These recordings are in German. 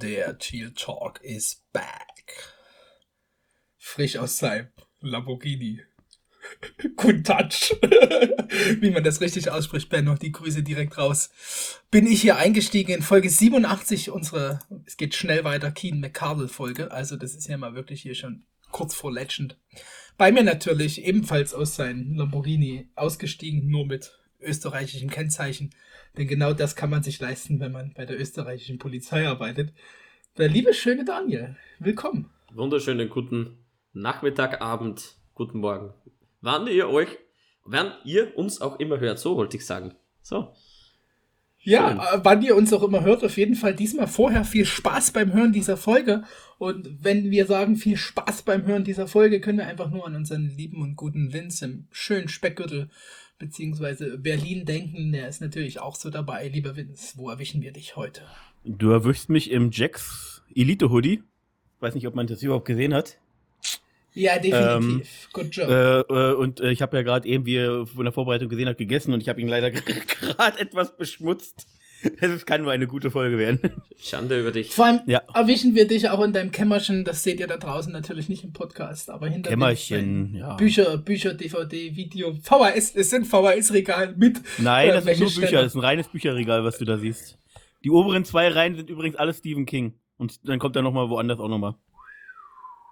Der Chill Talk is back. Frisch aus seinem Lamborghini. Good touch. Wie man das richtig ausspricht, Ben, noch die Grüße direkt raus. Bin ich hier eingestiegen in Folge 87 unserer, es geht schnell weiter, Keen McCardle Folge. Also das ist ja mal wirklich hier schon kurz vor Legend. Bei mir natürlich ebenfalls aus seinem Lamborghini ausgestiegen, nur mit österreichischem Kennzeichen. Denn genau das kann man sich leisten, wenn man bei der österreichischen Polizei arbeitet. Der liebe schöne Daniel, willkommen. Wunderschönen guten Nachmittag, Abend, guten Morgen. Wann ihr euch, wann ihr uns auch immer hört, so wollte ich sagen. So. Ja, Schön. Äh, wann ihr uns auch immer hört, auf jeden Fall diesmal vorher viel Spaß beim Hören dieser Folge. Und wenn wir sagen viel Spaß beim Hören dieser Folge, können wir einfach nur an unseren lieben und guten Vince im schönen Speckgürtel beziehungsweise Berlin denken. Der ist natürlich auch so dabei. Lieber Vince, wo erwischen wir dich heute? Du erwischst mich im Jacks Elite Hoodie. Weiß nicht, ob man das überhaupt gesehen hat. Ja, definitiv. Ähm, Good job. Äh, äh, und äh, ich habe ja gerade eben, wie ihr von der Vorbereitung gesehen habt, gegessen und ich habe ihn leider gerade etwas beschmutzt. Es kann nur eine gute Folge werden. Schande über dich. Vor allem ja. erwischen wir dich auch in deinem Kämmerchen. Das seht ihr da draußen natürlich nicht im Podcast, aber hinter Kämmerchen, ja. Bücher, Bücher, DVD, Video, VHS. Es sind VHS-Regal mit. Nein, das sind nur Bücher. Das ist ein reines Bücherregal, was du da siehst. Die oberen zwei Reihen sind übrigens alles Stephen King. Und dann kommt er nochmal woanders auch nochmal.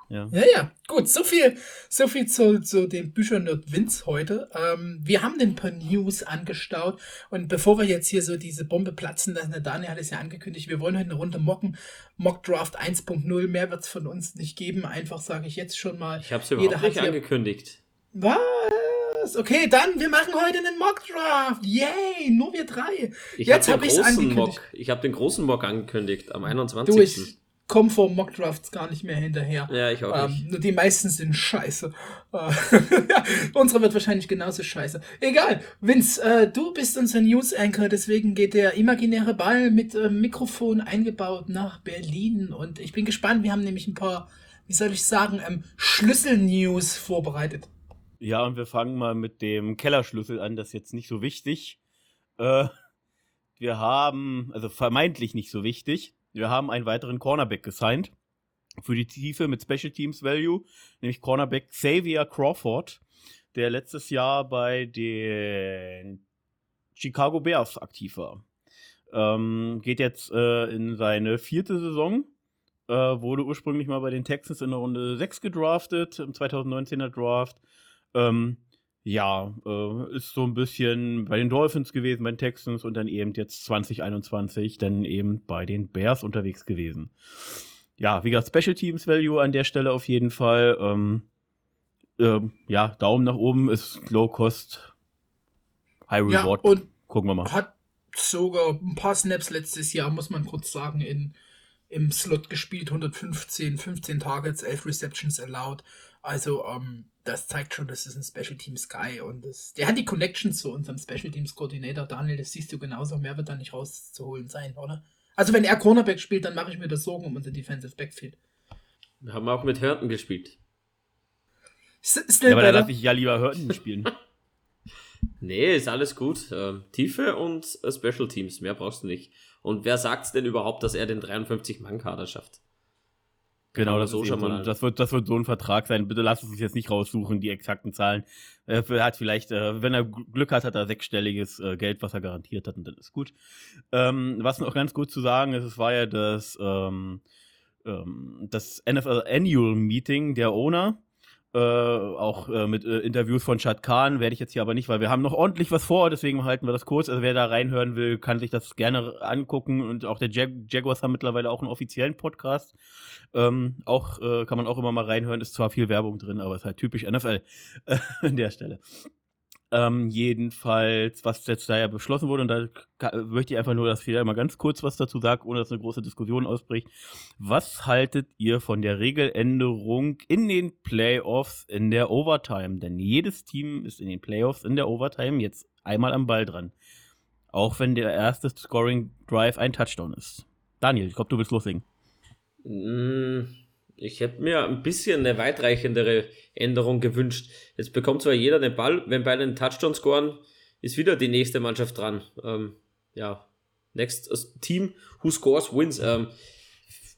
Ja. ja, ja, gut, so viel, so viel zu, zu den Büchern Nerd Vince heute. Ähm, wir haben den paar News angestaut und bevor wir jetzt hier so diese Bombe platzen lassen, der Daniel hat es ja angekündigt, wir wollen heute eine Runde mocken. Mock Draft 1.0, mehr wird es von uns nicht geben, einfach sage ich jetzt schon mal. Ich habe es überhaupt nicht angekündigt. Was? Okay, dann, wir machen heute einen Mock Draft. Yay, nur wir drei. Ich habe hab den großen Mock, ich habe den großen Mock angekündigt am 21. Du, ich, komme vor Mockdrafts gar nicht mehr hinterher. Ja, ich auch nicht. Ähm, die meisten sind scheiße. Äh, ja, unsere wird wahrscheinlich genauso scheiße. Egal. Vince, äh, du bist unser News Anchor, deswegen geht der imaginäre Ball mit äh, Mikrofon eingebaut nach Berlin. Und ich bin gespannt. Wir haben nämlich ein paar, wie soll ich sagen, ähm, Schlüssel-News vorbereitet. Ja, und wir fangen mal mit dem Kellerschlüssel an. Das ist jetzt nicht so wichtig. Äh, wir haben, also vermeintlich nicht so wichtig wir haben einen weiteren Cornerback gesigned für die Tiefe mit Special Teams Value, nämlich Cornerback Xavier Crawford, der letztes Jahr bei den Chicago Bears aktiv war. Ähm, geht jetzt äh, in seine vierte Saison. Äh, wurde ursprünglich mal bei den Texans in der Runde 6 gedraftet, im 2019er Draft. Ähm, ja, äh, ist so ein bisschen bei den Dolphins gewesen, bei den Texans und dann eben jetzt 2021 dann eben bei den Bears unterwegs gewesen. Ja, wie gesagt, Special Teams Value an der Stelle auf jeden Fall. Ähm, ähm, ja, Daumen nach oben ist Low Cost, High Reward. Ja, und Gucken wir mal. Hat sogar ein paar Snaps letztes Jahr, muss man kurz sagen, in, im Slot gespielt. 115, 15 Targets, 11 Receptions allowed. Also, ähm, das zeigt schon, das ist ein Special Teams Guy und das, der hat die Connection zu unserem Special Teams Koordinator Daniel, das siehst du genauso, mehr wird da nicht rauszuholen sein, oder? Also wenn er Cornerback spielt, dann mache ich mir das Sorgen um unser Defensive Backfield. Wir haben auch mit Hörten gespielt. Still ja, aber da darf ich ja lieber Hörten spielen. nee, ist alles gut. Ähm, Tiefe und äh, Special Teams, mehr brauchst du nicht. Und wer sagt denn überhaupt, dass er den 53-Mann-Kader schafft? Genau, das, so schon mal. Das, wird, das wird so ein Vertrag sein. Bitte lasst uns jetzt nicht raussuchen, die exakten Zahlen. Er hat vielleicht, äh, wenn er Glück hat, hat er sechsstelliges äh, Geld, was er garantiert hat, und dann ist gut. Ähm, was noch ganz gut zu sagen ist, es war ja das, ähm, ähm, das NFL Annual Meeting der Owner äh, auch äh, mit äh, Interviews von Chad Khan werde ich jetzt hier aber nicht, weil wir haben noch ordentlich was vor, deswegen halten wir das kurz. Also wer da reinhören will, kann sich das gerne angucken und auch der Jag Jaguars haben mittlerweile auch einen offiziellen Podcast. Ähm, auch äh, kann man auch immer mal reinhören, ist zwar viel Werbung drin, aber ist halt typisch NFL an der Stelle. Ähm, jedenfalls, was jetzt da ja beschlossen wurde, und da möchte ich einfach nur, dass Fehler mal ganz kurz was dazu sagt, ohne dass eine große Diskussion ausbricht. Was haltet ihr von der Regeländerung in den Playoffs in der Overtime? Denn jedes Team ist in den Playoffs in der Overtime jetzt einmal am Ball dran. Auch wenn der erste Scoring Drive ein Touchdown ist. Daniel, ich glaube, du willst loslegen. Mm, ich hätte mir ein bisschen eine weitreichendere Änderung gewünscht. Jetzt bekommt zwar jeder den Ball, wenn beide einen Touchdown scoren, ist wieder die nächste Mannschaft dran. Ähm, ja, next Team who scores wins. Ähm,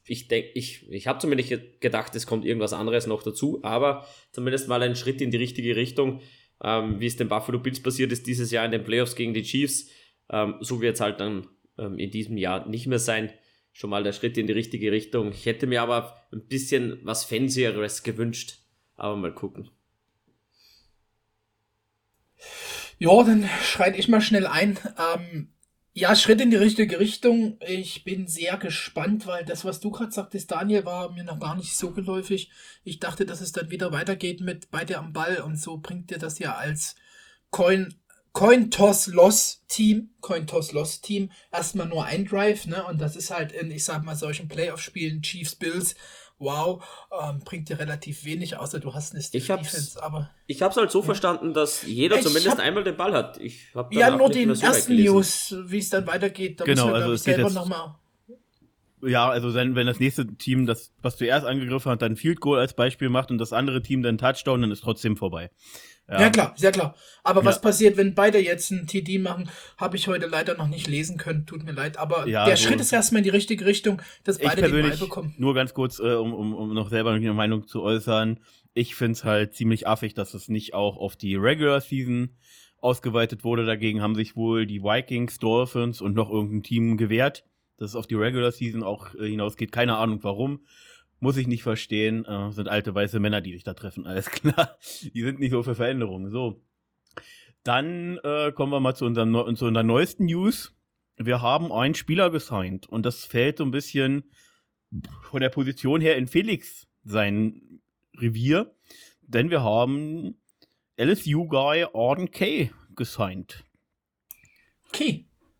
ich denke, ich, ich habe zumindest gedacht, es kommt irgendwas anderes noch dazu, aber zumindest mal ein Schritt in die richtige Richtung, ähm, wie es den Buffalo Bills passiert ist dieses Jahr in den Playoffs gegen die Chiefs. Ähm, so wird es halt dann ähm, in diesem Jahr nicht mehr sein. Schon mal der Schritt in die richtige Richtung. Ich hätte mir aber ein bisschen was Fansieres gewünscht, aber mal gucken. Ja, dann schreite ich mal schnell ein. Ähm, ja, Schritt in die richtige Richtung. Ich bin sehr gespannt, weil das, was du gerade sagtest, Daniel, war mir noch gar nicht so geläufig. Ich dachte, dass es dann wieder weitergeht mit beide am Ball und so bringt dir das ja als Coin, Coin Toss Loss Team, Coin Toss Loss Team erstmal nur ein Drive, ne? Und das ist halt in, ich sag mal, solchen Playoff-Spielen, Chiefs Bills, wow, ähm, bringt dir relativ wenig, außer du hast eine Steve ich hab's, Defense, aber. Ich hab's halt so ja. verstanden, dass jeder ich zumindest hab, einmal den Ball hat. Ich hab ja, nur den ersten News, wie es dann weitergeht. Da genau, muss man, also es selber jetzt, noch mal ja, also wenn, wenn das nächste Team, das, was zuerst angegriffen hat, dann Field Goal als Beispiel macht und das andere Team dann Touchdown, dann ist trotzdem vorbei. Ja. ja, klar, sehr klar. Aber ja. was passiert, wenn beide jetzt ein TD machen, habe ich heute leider noch nicht lesen können. Tut mir leid. Aber ja, der so Schritt ist erstmal in die richtige Richtung, dass beide den Ball bekommen. Nur ganz kurz, äh, um, um, um noch selber eine Meinung zu äußern. Ich finde es halt ziemlich affig, dass es nicht auch auf die Regular Season ausgeweitet wurde. Dagegen haben sich wohl die Vikings, Dolphins und noch irgendein Team gewehrt, dass es auf die Regular Season auch äh, hinausgeht. Keine Ahnung warum. Muss ich nicht verstehen. Äh, sind alte weiße Männer, die sich da treffen, alles klar. Die sind nicht so für Veränderungen. So. Dann äh, kommen wir mal zu, unserem, zu unserer neuesten News. Wir haben einen Spieler gesigned und das fällt so ein bisschen von der Position her in Felix sein Revier, denn wir haben LSU-Guy Arden Kay gesigned.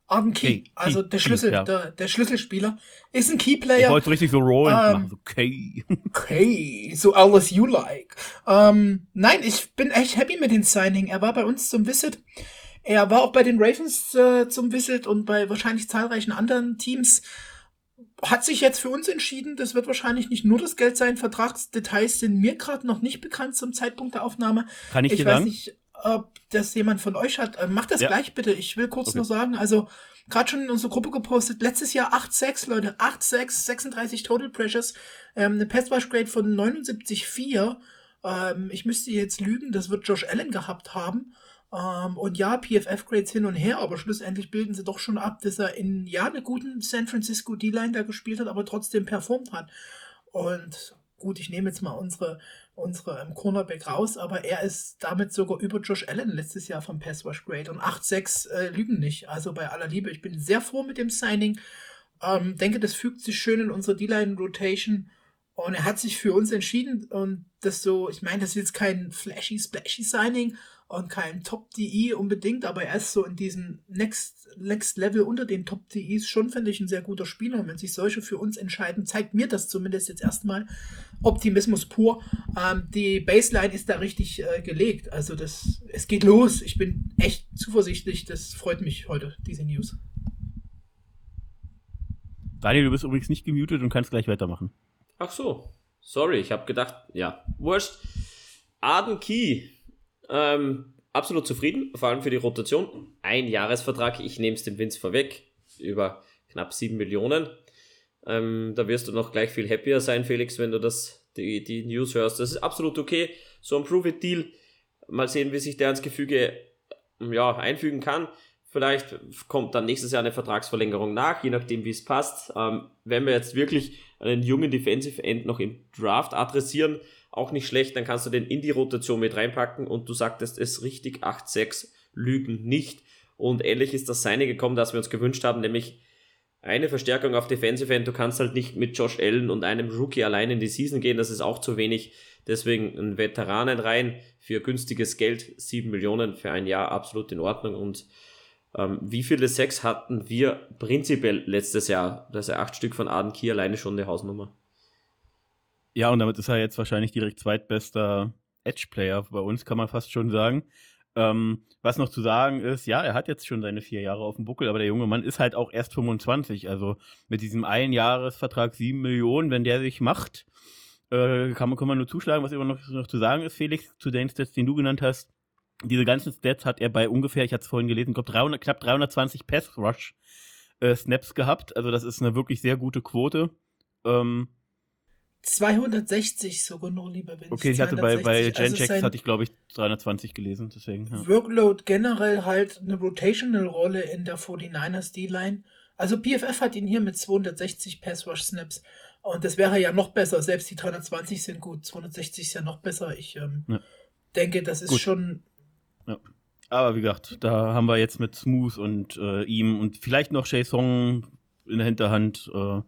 Key. Arden Key, Key also der Schlüssel, Key, ja. der, der Schlüsselspieler, ist ein Keyplayer. Ich wollte richtig so rollen ähm, machen, so Key. Key, so alles you like. Ähm, nein, ich bin echt happy mit dem Signing. Er war bei uns zum Visit. Er war auch bei den Ravens äh, zum Visit und bei wahrscheinlich zahlreichen anderen Teams. Hat sich jetzt für uns entschieden, das wird wahrscheinlich nicht nur das Geld sein. Vertragsdetails sind mir gerade noch nicht bekannt zum Zeitpunkt der Aufnahme. Kann ich, ich dir weiß sagen? nicht, ob das jemand von euch hat. Äh, macht das ja. gleich bitte. Ich will kurz okay. nur sagen, also gerade schon in unsere Gruppe gepostet, letztes Jahr 8-6, Leute, 8-6, 36 Total Pressures, ähm, eine Pass Rush Grade von 79,4. Ähm, ich müsste jetzt lügen, das wird Josh Allen gehabt haben. Ähm, und ja, PFF-Grades hin und her, aber schlussendlich bilden sie doch schon ab, dass er in, ja, einer guten San Francisco D-Line da gespielt hat, aber trotzdem performt hat. Und gut, ich nehme jetzt mal unsere unsere ähm, Cornerback raus, aber er ist damit sogar über Josh Allen letztes Jahr vom Pass Rush Grade und 8-6 äh, lügen nicht. Also bei aller Liebe, ich bin sehr froh mit dem Signing. Ähm, denke, das fügt sich schön in unsere D-Line Rotation und er hat sich für uns entschieden und das so, ich meine, das ist jetzt kein flashy, splashy Signing, und kein Top-DE unbedingt, aber er ist so in diesem Next, Next Level unter den Top-DEs schon, finde ich, ein sehr guter Spieler. Und wenn sich solche für uns entscheiden, zeigt mir das zumindest jetzt erstmal Optimismus pur. Ähm, die Baseline ist da richtig äh, gelegt. Also das, es geht los. Ich bin echt zuversichtlich. Das freut mich heute, diese News. Daniel, du bist übrigens nicht gemutet und kannst gleich weitermachen. Ach so. Sorry, ich habe gedacht, ja, wurscht. Arden Key ähm, absolut zufrieden, vor allem für die Rotation. Ein Jahresvertrag, ich nehme es dem Vince vorweg, über knapp 7 Millionen. Ähm, da wirst du noch gleich viel happier sein, Felix, wenn du das, die, die News hörst. Das ist absolut okay. So ein Prove-It-Deal. Mal sehen, wie sich der ins Gefüge ja, einfügen kann. Vielleicht kommt dann nächstes Jahr eine Vertragsverlängerung nach, je nachdem, wie es passt. Ähm, wenn wir jetzt wirklich einen jungen Defensive End noch im Draft adressieren, auch nicht schlecht, dann kannst du den in die Rotation mit reinpacken und du sagtest es richtig, 8-6 lügen nicht. Und ähnlich ist das Seine gekommen, das wir uns gewünscht haben, nämlich eine Verstärkung auf Defensive End. Du kannst halt nicht mit Josh Allen und einem Rookie allein in die Season gehen, das ist auch zu wenig. Deswegen ein Veteranen rein für günstiges Geld, 7 Millionen für ein Jahr, absolut in Ordnung. Und ähm, wie viele Sex hatten wir prinzipiell letztes Jahr? Das ist ja acht Stück von Aden Key alleine schon eine Hausnummer. Ja, und damit ist er jetzt wahrscheinlich direkt zweitbester Edge-Player bei uns, kann man fast schon sagen. Ähm, was noch zu sagen ist, ja, er hat jetzt schon seine vier Jahre auf dem Buckel, aber der junge Mann ist halt auch erst 25. Also mit diesem Einjahresvertrag 7 Millionen, wenn der sich macht, äh, kann, man, kann man nur zuschlagen. Was immer noch, noch zu sagen ist, Felix, zu den Stats, den du genannt hast. Diese ganzen Stats hat er bei ungefähr, ich hatte es vorhin gelesen, glaub, 300, knapp 320 Pass-Rush-Snaps äh, gehabt. Also das ist eine wirklich sehr gute Quote Ähm, 260 sogar nur, lieber Vince. Okay, ich hatte bei, bei Genchex also hatte ich, glaube ich, 320 gelesen, deswegen. Ja. Workload generell halt eine Rotational-Rolle in der 49ers D-Line. Also PFF hat ihn hier mit 260 Pass-Rush-Snaps. Und das wäre ja noch besser. Selbst die 320 sind gut. 260 ist ja noch besser. Ich ähm, ja. denke, das ist gut. schon. Ja. Aber wie gesagt, da haben wir jetzt mit Smooth und äh, ihm und vielleicht noch Shay Song in der Hinterhand. Äh,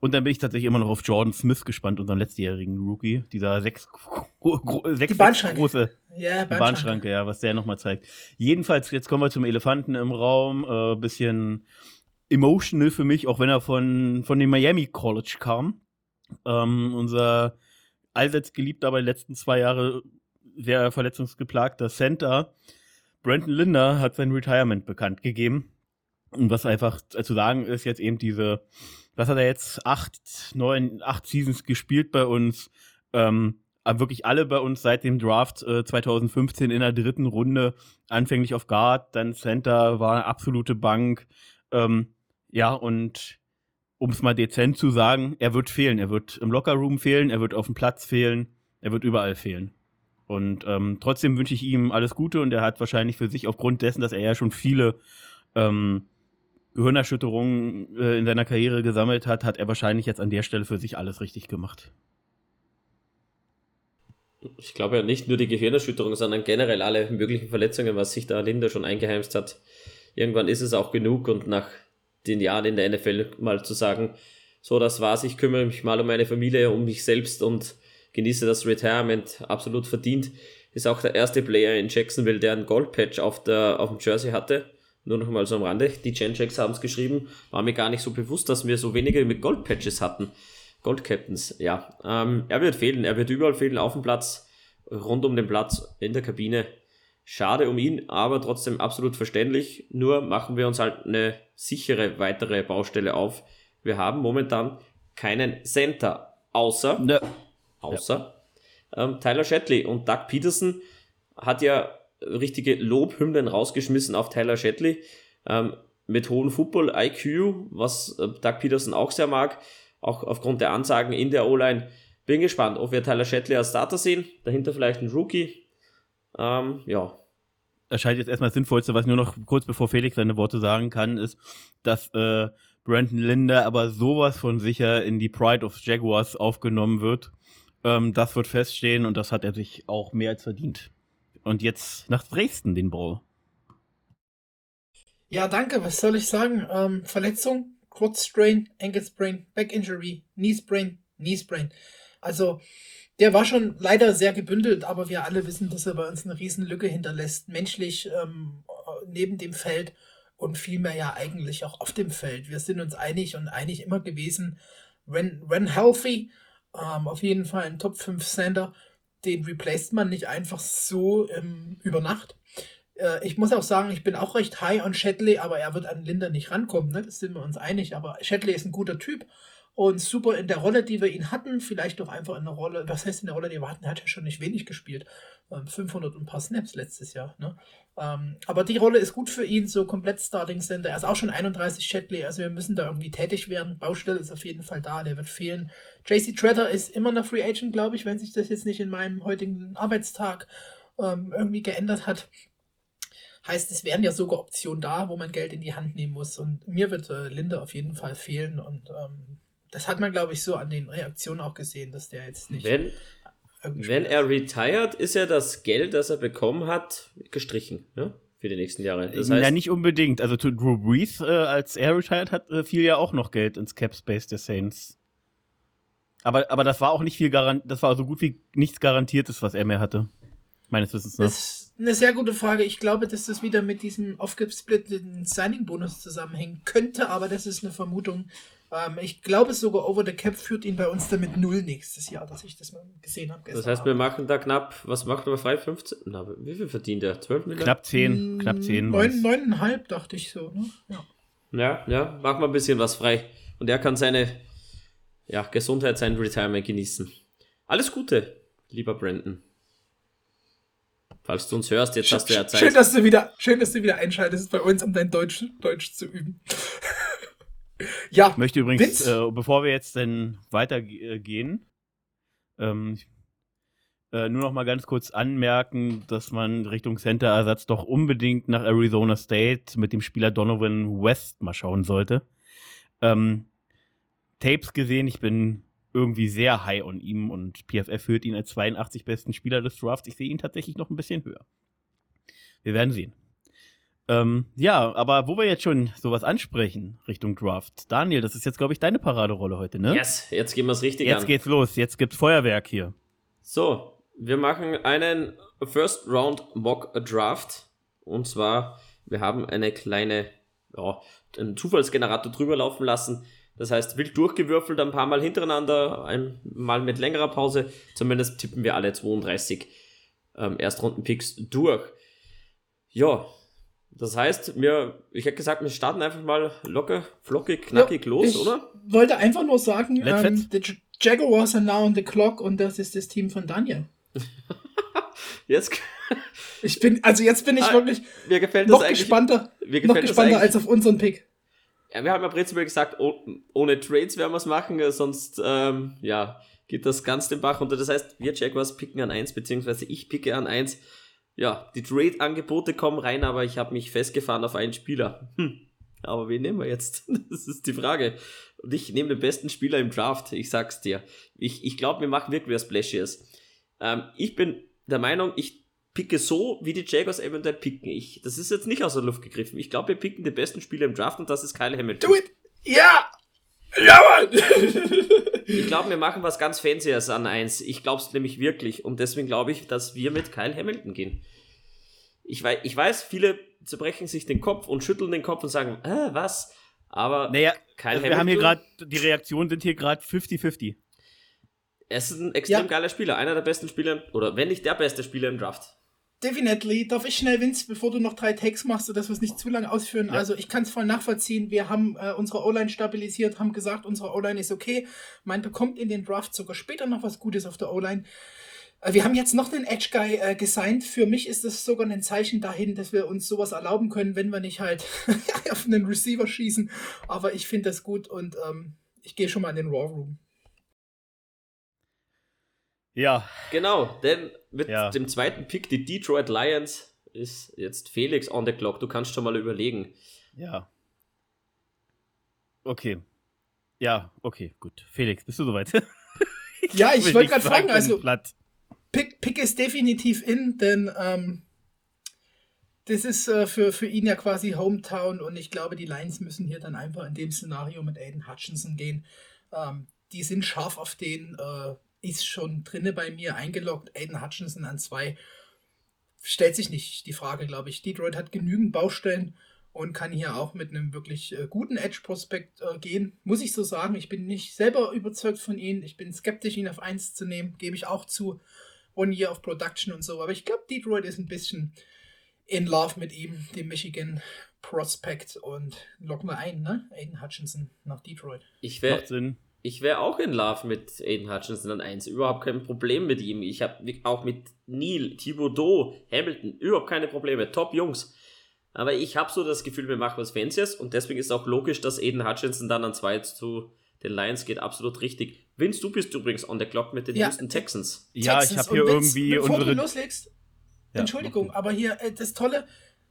und dann bin ich tatsächlich immer noch auf Jordan Smith gespannt, unseren letztjährigen Rookie. Dieser sechs, sechs, die Bahnschranke. große ja, Bahnschranke. Bahnschranke, ja, was der nochmal zeigt. Jedenfalls, jetzt kommen wir zum Elefanten im Raum. Äh, bisschen emotional für mich, auch wenn er von, von dem Miami College kam. Ähm, unser allseits geliebter, aber die letzten zwei Jahre sehr verletzungsgeplagter Center. Brandon Linder hat sein Retirement bekannt gegeben. Und was einfach zu sagen ist, jetzt eben diese, was hat er jetzt? Acht, neun, acht Seasons gespielt bei uns. Ähm, wirklich alle bei uns seit dem Draft äh, 2015 in der dritten Runde. Anfänglich auf Guard, dann Center, war eine absolute Bank. Ähm, ja, und um es mal dezent zu sagen, er wird fehlen. Er wird im Lockerroom fehlen, er wird auf dem Platz fehlen, er wird überall fehlen. Und ähm, trotzdem wünsche ich ihm alles Gute und er hat wahrscheinlich für sich aufgrund dessen, dass er ja schon viele ähm, Gehirnerschütterungen äh, in seiner Karriere gesammelt hat, hat er wahrscheinlich jetzt an der Stelle für sich alles richtig gemacht. Ich glaube ja nicht nur die Gehirnerschütterung, sondern generell alle möglichen Verletzungen, was sich da Linda schon eingeheimst hat. Irgendwann ist es auch genug und nach den Jahren in der NFL mal zu sagen, so, das war's, ich kümmere mich mal um meine Familie, um mich selbst und genieße das Retirement, absolut verdient. Ist auch der erste Player in Jacksonville, der einen Goldpatch auf, auf dem Jersey hatte. Nur noch mal so am Rande. Die Genchecks haben es geschrieben. War mir gar nicht so bewusst, dass wir so wenige mit Goldpatches hatten. Goldcaptains, ja. Ähm, er wird fehlen. Er wird überall fehlen. Auf dem Platz, rund um den Platz, in der Kabine. Schade um ihn, aber trotzdem absolut verständlich. Nur machen wir uns halt eine sichere weitere Baustelle auf. Wir haben momentan keinen Center, außer, ne. außer ja. ähm, Tyler Shatley und Doug Peterson hat ja richtige Lobhymnen rausgeschmissen auf Tyler Shatley ähm, mit hohem Football-IQ, was äh, Doug Peterson auch sehr mag, auch aufgrund der Ansagen in der O-Line. Bin gespannt, ob wir Tyler Shatley als Starter sehen, dahinter vielleicht ein Rookie, ähm, ja. Erscheint jetzt erstmal das Sinnvollste, was nur noch kurz bevor Felix seine Worte sagen kann, ist, dass äh, Brandon Linder aber sowas von sicher in die Pride of Jaguars aufgenommen wird. Ähm, das wird feststehen und das hat er sich auch mehr als verdient. Und jetzt nach Dresden den Ball. Ja, danke. Was soll ich sagen? Ähm, Verletzung, Kurzstrain, Ankle Sprain, Back Injury, Knee Sprain, Knee Sprain. Also der war schon leider sehr gebündelt, aber wir alle wissen, dass er bei uns eine riesen Lücke hinterlässt, menschlich ähm, neben dem Feld und vielmehr ja eigentlich auch auf dem Feld. Wir sind uns einig und einig immer gewesen, when, when healthy, ähm, auf jeden Fall ein Top 5 Center, den replaced man nicht einfach so ähm, über Nacht. Äh, ich muss auch sagen, ich bin auch recht high on Shadley, aber er wird an Linda nicht rankommen, ne? das sind wir uns einig, aber Shadley ist ein guter Typ und super in der Rolle, die wir ihn hatten, vielleicht doch einfach in der Rolle, was heißt in der Rolle, die wir hatten, er hat ja schon nicht wenig gespielt. 500 ähm, und ein paar Snaps letztes Jahr. Ne? Ähm, aber die Rolle ist gut für ihn, so komplett Starting Center. Er ist auch schon 31 Chatley, also wir müssen da irgendwie tätig werden. Baustelle ist auf jeden Fall da, der wird fehlen. JC Treader ist immer noch Free Agent, glaube ich, wenn sich das jetzt nicht in meinem heutigen Arbeitstag ähm, irgendwie geändert hat. Heißt, es wären ja sogar Optionen da, wo man Geld in die Hand nehmen muss. Und mir wird äh, Linde auf jeden Fall fehlen und ähm, das hat man, glaube ich, so an den Reaktionen auch gesehen, dass der jetzt nicht. Wenn, wenn er retired, ist ja das Geld, das er bekommen hat, gestrichen, ja? Für die nächsten Jahre. Das heißt, ja, nicht unbedingt. Also zu Drew Brees, äh, als er retired hat, äh, fiel ja auch noch Geld ins Cap Space der Saints. Aber, aber das war auch nicht viel garantiert, das war so gut wie nichts Garantiertes, was er mehr hatte. Meines Wissens nach. Das ist eine sehr gute Frage. Ich glaube, dass das wieder mit diesem aufgesplitteten Signing-Bonus zusammenhängen könnte, aber das ist eine Vermutung. Ähm, ich glaube sogar Over the Cap führt ihn bei uns damit null nächstes Jahr, dass ich das mal gesehen habe. Das heißt, wir machen da knapp, was macht er frei? 15? Na, wie viel verdient er? 12 Millionen? Knapp 10, hm, knapp 10. 9, 9,5 dachte ich so, ne? Ja. Ja, ja, machen wir ein bisschen was frei. Und er kann seine ja, Gesundheit, sein Retirement genießen. Alles Gute, lieber Brandon. Falls du uns hörst, jetzt hast du ja Zeit. Schön, dass du wieder, schön, dass du wieder einschaltest bei uns, um dein Deutsch, Deutsch zu üben. Ja. Ich möchte übrigens, äh, bevor wir jetzt dann weitergehen, ähm, äh, nur noch mal ganz kurz anmerken, dass man Richtung Center-Ersatz doch unbedingt nach Arizona State mit dem Spieler Donovan West mal schauen sollte. Ähm, Tapes gesehen, ich bin irgendwie sehr high on ihm und PFF führt ihn als 82 besten Spieler des Drafts. Ich sehe ihn tatsächlich noch ein bisschen höher. Wir werden sehen. Ähm, ja, aber wo wir jetzt schon sowas ansprechen Richtung Draft. Daniel, das ist jetzt, glaube ich, deine Paraderolle heute, ne? Yes, jetzt gehen wir es richtig jetzt an. Jetzt geht's los, jetzt gibt's Feuerwerk hier. So, wir machen einen First Round Mock Draft. Und zwar, wir haben eine kleine, ja, einen Zufallsgenerator drüber laufen lassen. Das heißt, wild durchgewürfelt ein paar Mal hintereinander, einmal mit längerer Pause. Zumindest tippen wir alle 32 ähm, Erstrunden-Picks durch. Ja, das heißt, wir, ich hätte gesagt, wir starten einfach mal locker, flockig, knackig ja, los, ich oder? wollte einfach nur sagen, ähm, the Jaguars are now on the clock und das ist das Team von Daniel. jetzt. ich bin, also jetzt bin ich ah, wirklich mir gefällt noch gespannter, noch gespannter als auf unseren Pick. Ja, wir haben ja prinzipiell gesagt, oh, ohne Trades werden wir es machen, sonst, ähm, ja, geht das ganz den Bach runter. Das heißt, wir Jaguars picken an 1, beziehungsweise ich picke an 1 ja, die Trade-Angebote kommen rein, aber ich habe mich festgefahren auf einen Spieler. Hm. Aber wen nehmen wir jetzt? Das ist die Frage. Und ich nehme den besten Spieler im Draft, ich sag's dir. Ich, ich glaube, wir machen wirklich was Splashies. Ähm, ich bin der Meinung, ich picke so, wie die Jaguars eventuell picken. Ich, das ist jetzt nicht aus der Luft gegriffen. Ich glaube, wir picken den besten Spieler im Draft und das ist Kyle Hamilton. Do it! Ja! Ja, Mann! ich glaube, wir machen was ganz Fancyes an eins. Ich glaube es nämlich wirklich. Und deswegen glaube ich, dass wir mit Kyle Hamilton gehen. Ich weiß, ich weiß, viele zerbrechen sich den Kopf und schütteln den Kopf und sagen, äh, was? Aber naja, Kyle also wir haben hier gerade, die Reaktionen sind hier gerade 50-50. Er ist ein extrem ja. geiler Spieler, einer der besten Spieler, oder wenn nicht der beste Spieler im Draft. Definitely. Darf ich schnell, Vince, bevor du noch drei Tags machst, sodass wir es nicht zu lange ausführen? Ja. Also ich kann es voll nachvollziehen. Wir haben äh, unsere O-Line stabilisiert, haben gesagt, unsere O-Line ist okay. Man bekommt in den Draft sogar später noch was Gutes auf der O-Line. Äh, wir haben jetzt noch einen Edge Guy äh, gesigned. Für mich ist das sogar ein Zeichen dahin, dass wir uns sowas erlauben können, wenn wir nicht halt auf einen Receiver schießen. Aber ich finde das gut und ähm, ich gehe schon mal in den Raw Room. Ja. Genau, denn mit ja. dem zweiten Pick, die Detroit Lions, ist jetzt Felix on the clock. Du kannst schon mal überlegen. Ja. Okay. Ja, okay, gut. Felix, bist du soweit? ja, ich wollte gerade fragen, also Pick, Pick ist definitiv in, denn ähm, das ist äh, für, für ihn ja quasi Hometown und ich glaube, die Lions müssen hier dann einfach in dem Szenario mit Aiden Hutchinson gehen. Ähm, die sind scharf auf den, äh, ist schon drinne bei mir eingeloggt. Aiden Hutchinson an zwei. Stellt sich nicht die Frage, glaube ich. Detroit hat genügend Baustellen und kann hier auch mit einem wirklich äh, guten Edge-Prospekt äh, gehen. Muss ich so sagen. Ich bin nicht selber überzeugt von ihm. Ich bin skeptisch, ihn auf 1 zu nehmen. Gebe ich auch zu. One Year of Production und so. Aber ich glaube, Detroit ist ein bisschen in love mit ihm, dem Michigan Prospect. Und locken wir ein, ne? Aiden Hutchinson nach Detroit. Ich wäre ich wäre auch in Love mit Aiden Hutchinson an 1. Überhaupt kein Problem mit ihm. Ich habe auch mit Neil, Thibodeau, Hamilton überhaupt keine Probleme. Top Jungs. Aber ich habe so das Gefühl, wir machen was Fancyes und deswegen ist auch logisch, dass Aiden Hutchinson dann an 2 zu den Lions geht. Absolut richtig. Vince, du bist übrigens on the clock mit den ja, Houston Texans. Ja, Texans. ich habe hier Vince, irgendwie bevor unsere... du loslegst, ja, Entschuldigung, aber hier äh, das Tolle,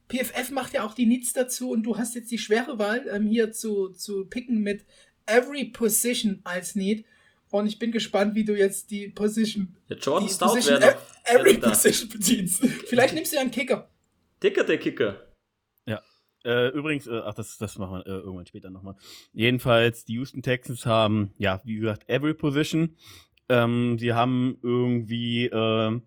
PFF macht ja auch die Needs dazu und du hast jetzt die schwere Wahl, ähm, hier zu, zu picken mit every position als Need. Und ich bin gespannt, wie du jetzt die Position. Der Jordan die Stout Position, wäre Every Position bedienst. Vielleicht nimmst du ja einen Kicker. Kicker, der Kicker. Ja. Äh, übrigens, äh, ach, das, das machen wir äh, irgendwann später nochmal. Jedenfalls, die Houston Texans haben, ja, wie gesagt, Every Position. Ähm, sie haben irgendwie äh,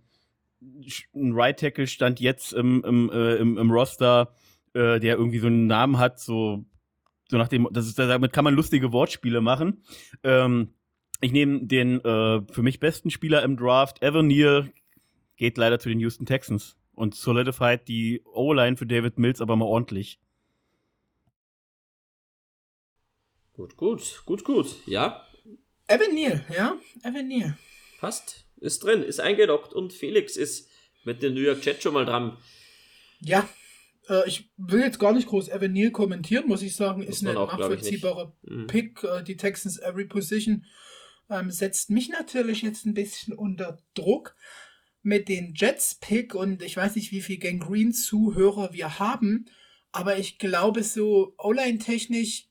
ein Right Tackle stand jetzt im, im, äh, im, im Roster, äh, der irgendwie so einen Namen hat, so so nach dem, das ist, damit kann man lustige Wortspiele machen. Ähm, ich nehme den äh, für mich besten Spieler im Draft, Evan Neal, geht leider zu den Houston Texans und solidified die O-Line für David Mills aber mal ordentlich. Gut, gut, gut, gut, ja. Evan Neal, ja, Evan Neal. Passt, ist drin, ist eingeloggt und Felix ist mit den New York Jets schon mal dran. Ja, Äh, ich will jetzt gar nicht groß Evan Neal kommentieren, muss ich sagen. Ist ein nachvollziehbarer Mhm. Pick. Äh, die Texans Every Position ähm, setzt mich natürlich jetzt ein bisschen unter Druck mit den Jets-Pick und ich weiß nicht, wie viel Gangrene-Zuhörer wir haben, aber ich glaube, so O-Line-technisch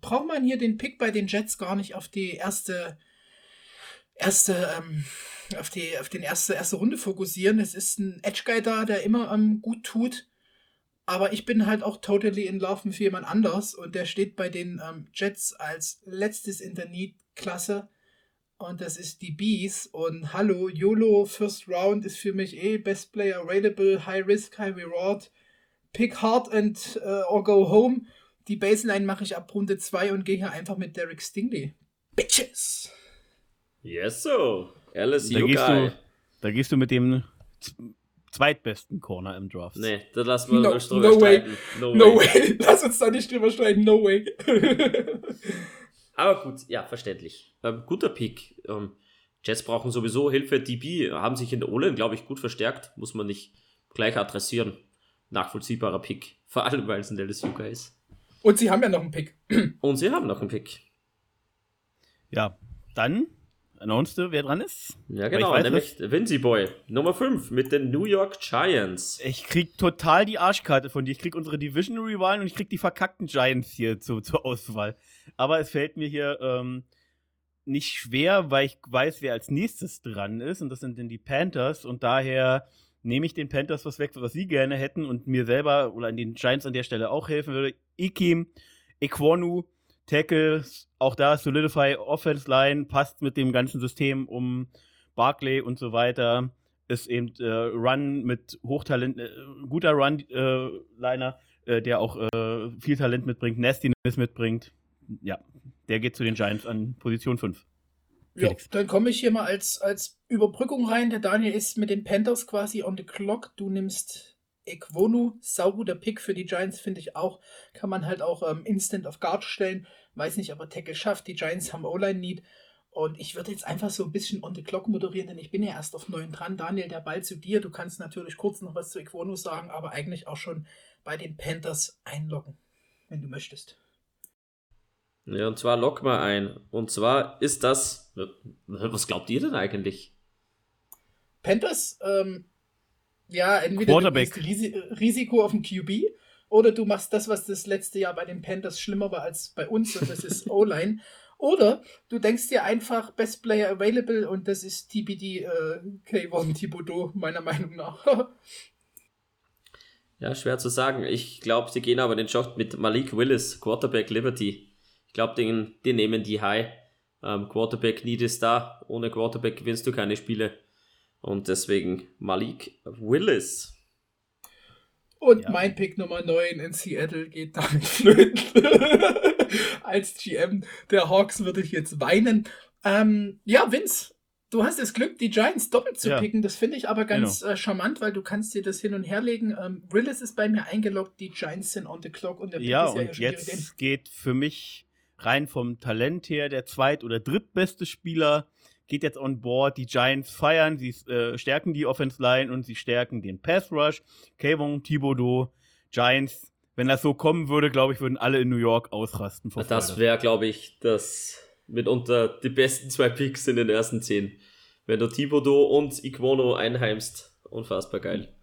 braucht man hier den Pick bei den Jets gar nicht auf die erste, erste, ähm, auf die, auf den erste, erste Runde fokussieren. Es ist ein Edge-Guy da, der immer ähm, gut tut. Aber ich bin halt auch totally in love mit jemand anders und der steht bei den ähm, Jets als letztes in der Need-Klasse und das ist die Bees. Und hallo, YOLO First Round ist für mich eh Best Player Available, High Risk, High Reward. Pick hard and uh, or go home. Die Baseline mache ich ab Runde 2 und gehe hier einfach mit Derek Stingley. Bitches! Yes, so. LSU Da gehst, du, da gehst du mit dem zweitbesten Corner im Draft. Nee, da lassen wir No- uns drüber no way. streiten. No, No way. way! Lass uns da nicht drüber streiten, no way! Aber gut, ja, verständlich. Ähm, guter Pick. Ähm, Jets brauchen sowieso Hilfe. DB haben sich in der O-Line, glaube ich, gut verstärkt. Muss man nicht gleich adressieren. Nachvollziehbarer Pick. Vor allem, weil es ein LSU-Guy ist. und sie haben ja noch einen Pick. Und sie haben noch einen Pick. Ja, dann announced du, wer dran ist. Ja, genau. weiß Nämlich Vinci Boy. Nummer 5 mit den New York Giants. Ich krieg total die Arschkarte von dir. Ich krieg unsere Division-Rivalen und ich krieg die verkackten Giants hier zu, zur Auswahl. Aber es fällt mir hier ähm, nicht schwer, weil ich weiß, wer als nächstes dran ist. Und das sind dann die Panthers. Und daher nehme ich den Panthers was weg, was sie gerne hätten und mir selber oder an den Giants an der Stelle auch helfen würde. Ikim, Equonu, Tackle, auch da Solidify Offense Line, passt mit dem ganzen System um Barclay und so weiter. Ist eben äh, Run mit Hochtalent, äh, guter Run-Liner, äh, der auch äh, viel Talent mitbringt, Nastiness mitbringt. Ja, der geht zu den Giants an Position 5. Ja, Felix. dann komme ich hier mal als, als Überbrückung rein. Der Daniel ist mit den Panthers quasi on the clock. Du nimmst Equonu, sauguter Pick für die Giants, finde ich auch. Kann man halt auch ähm, instant auf Guard stellen. Weiß nicht, ob er Tackle schafft. Die Giants haben O-Line-Need. Und ich würde jetzt einfach so ein bisschen on the clock moderieren, denn ich bin ja erst auf 9 dran. Daniel, der Ball zu dir. Du kannst natürlich kurz noch was zu Equonu sagen, aber eigentlich auch schon bei den Panthers einloggen, wenn du möchtest. Ja, und zwar lock mal ein. Und zwar ist das. Was glaubt ihr denn eigentlich? Panthers, ähm, ja, entweder Quarterback. du Risi Risiko auf den QB oder du machst das, was das letzte Jahr bei den Panthers schlimmer war als bei uns und das ist O-Line. Oder du denkst dir einfach Best Player Available und das ist TBD äh, Kayvon Thibodeau, meiner Meinung nach. Ja, schwer zu sagen. Ich glaube, sie gehen aber den Shot mit Malik Willis, Quarterback Liberty. Ich glaube, den, den nehmen die High. Ähm, Quarterback Need ist da. Ohne Quarterback gewinnst du keine Spiele. Und deswegen Malik Willis. Und Ja. mein Pick Nummer 9 in Seattle geht damit flöten. Als GM der Hawks würde ich jetzt weinen. Ähm, ja, Vince, du hast das Glück, die Giants doppelt zu Ja. picken. Das finde ich aber ganz äh, charmant, weil du kannst dir das hin und her legen. Ähm, Willis ist bei mir eingeloggt, die Giants sind on the clock und der Pick Ja, ist ja und schon ihre jetzt geht für mich rein vom Talent her der zweit- oder drittbeste Spieler geht jetzt on board. Die Giants feiern, sie äh, stärken die Offense Line und sie stärken den Pass Rush. Kayvon, Thibodeau, Giants. Wenn das so kommen würde, glaube ich, würden alle in New York ausrasten. vor Das wäre, glaube ich, das mitunter die besten zwei Picks in den ersten zehn. Wenn du Thibodeau und Iquono einheimst. Unfassbar geil.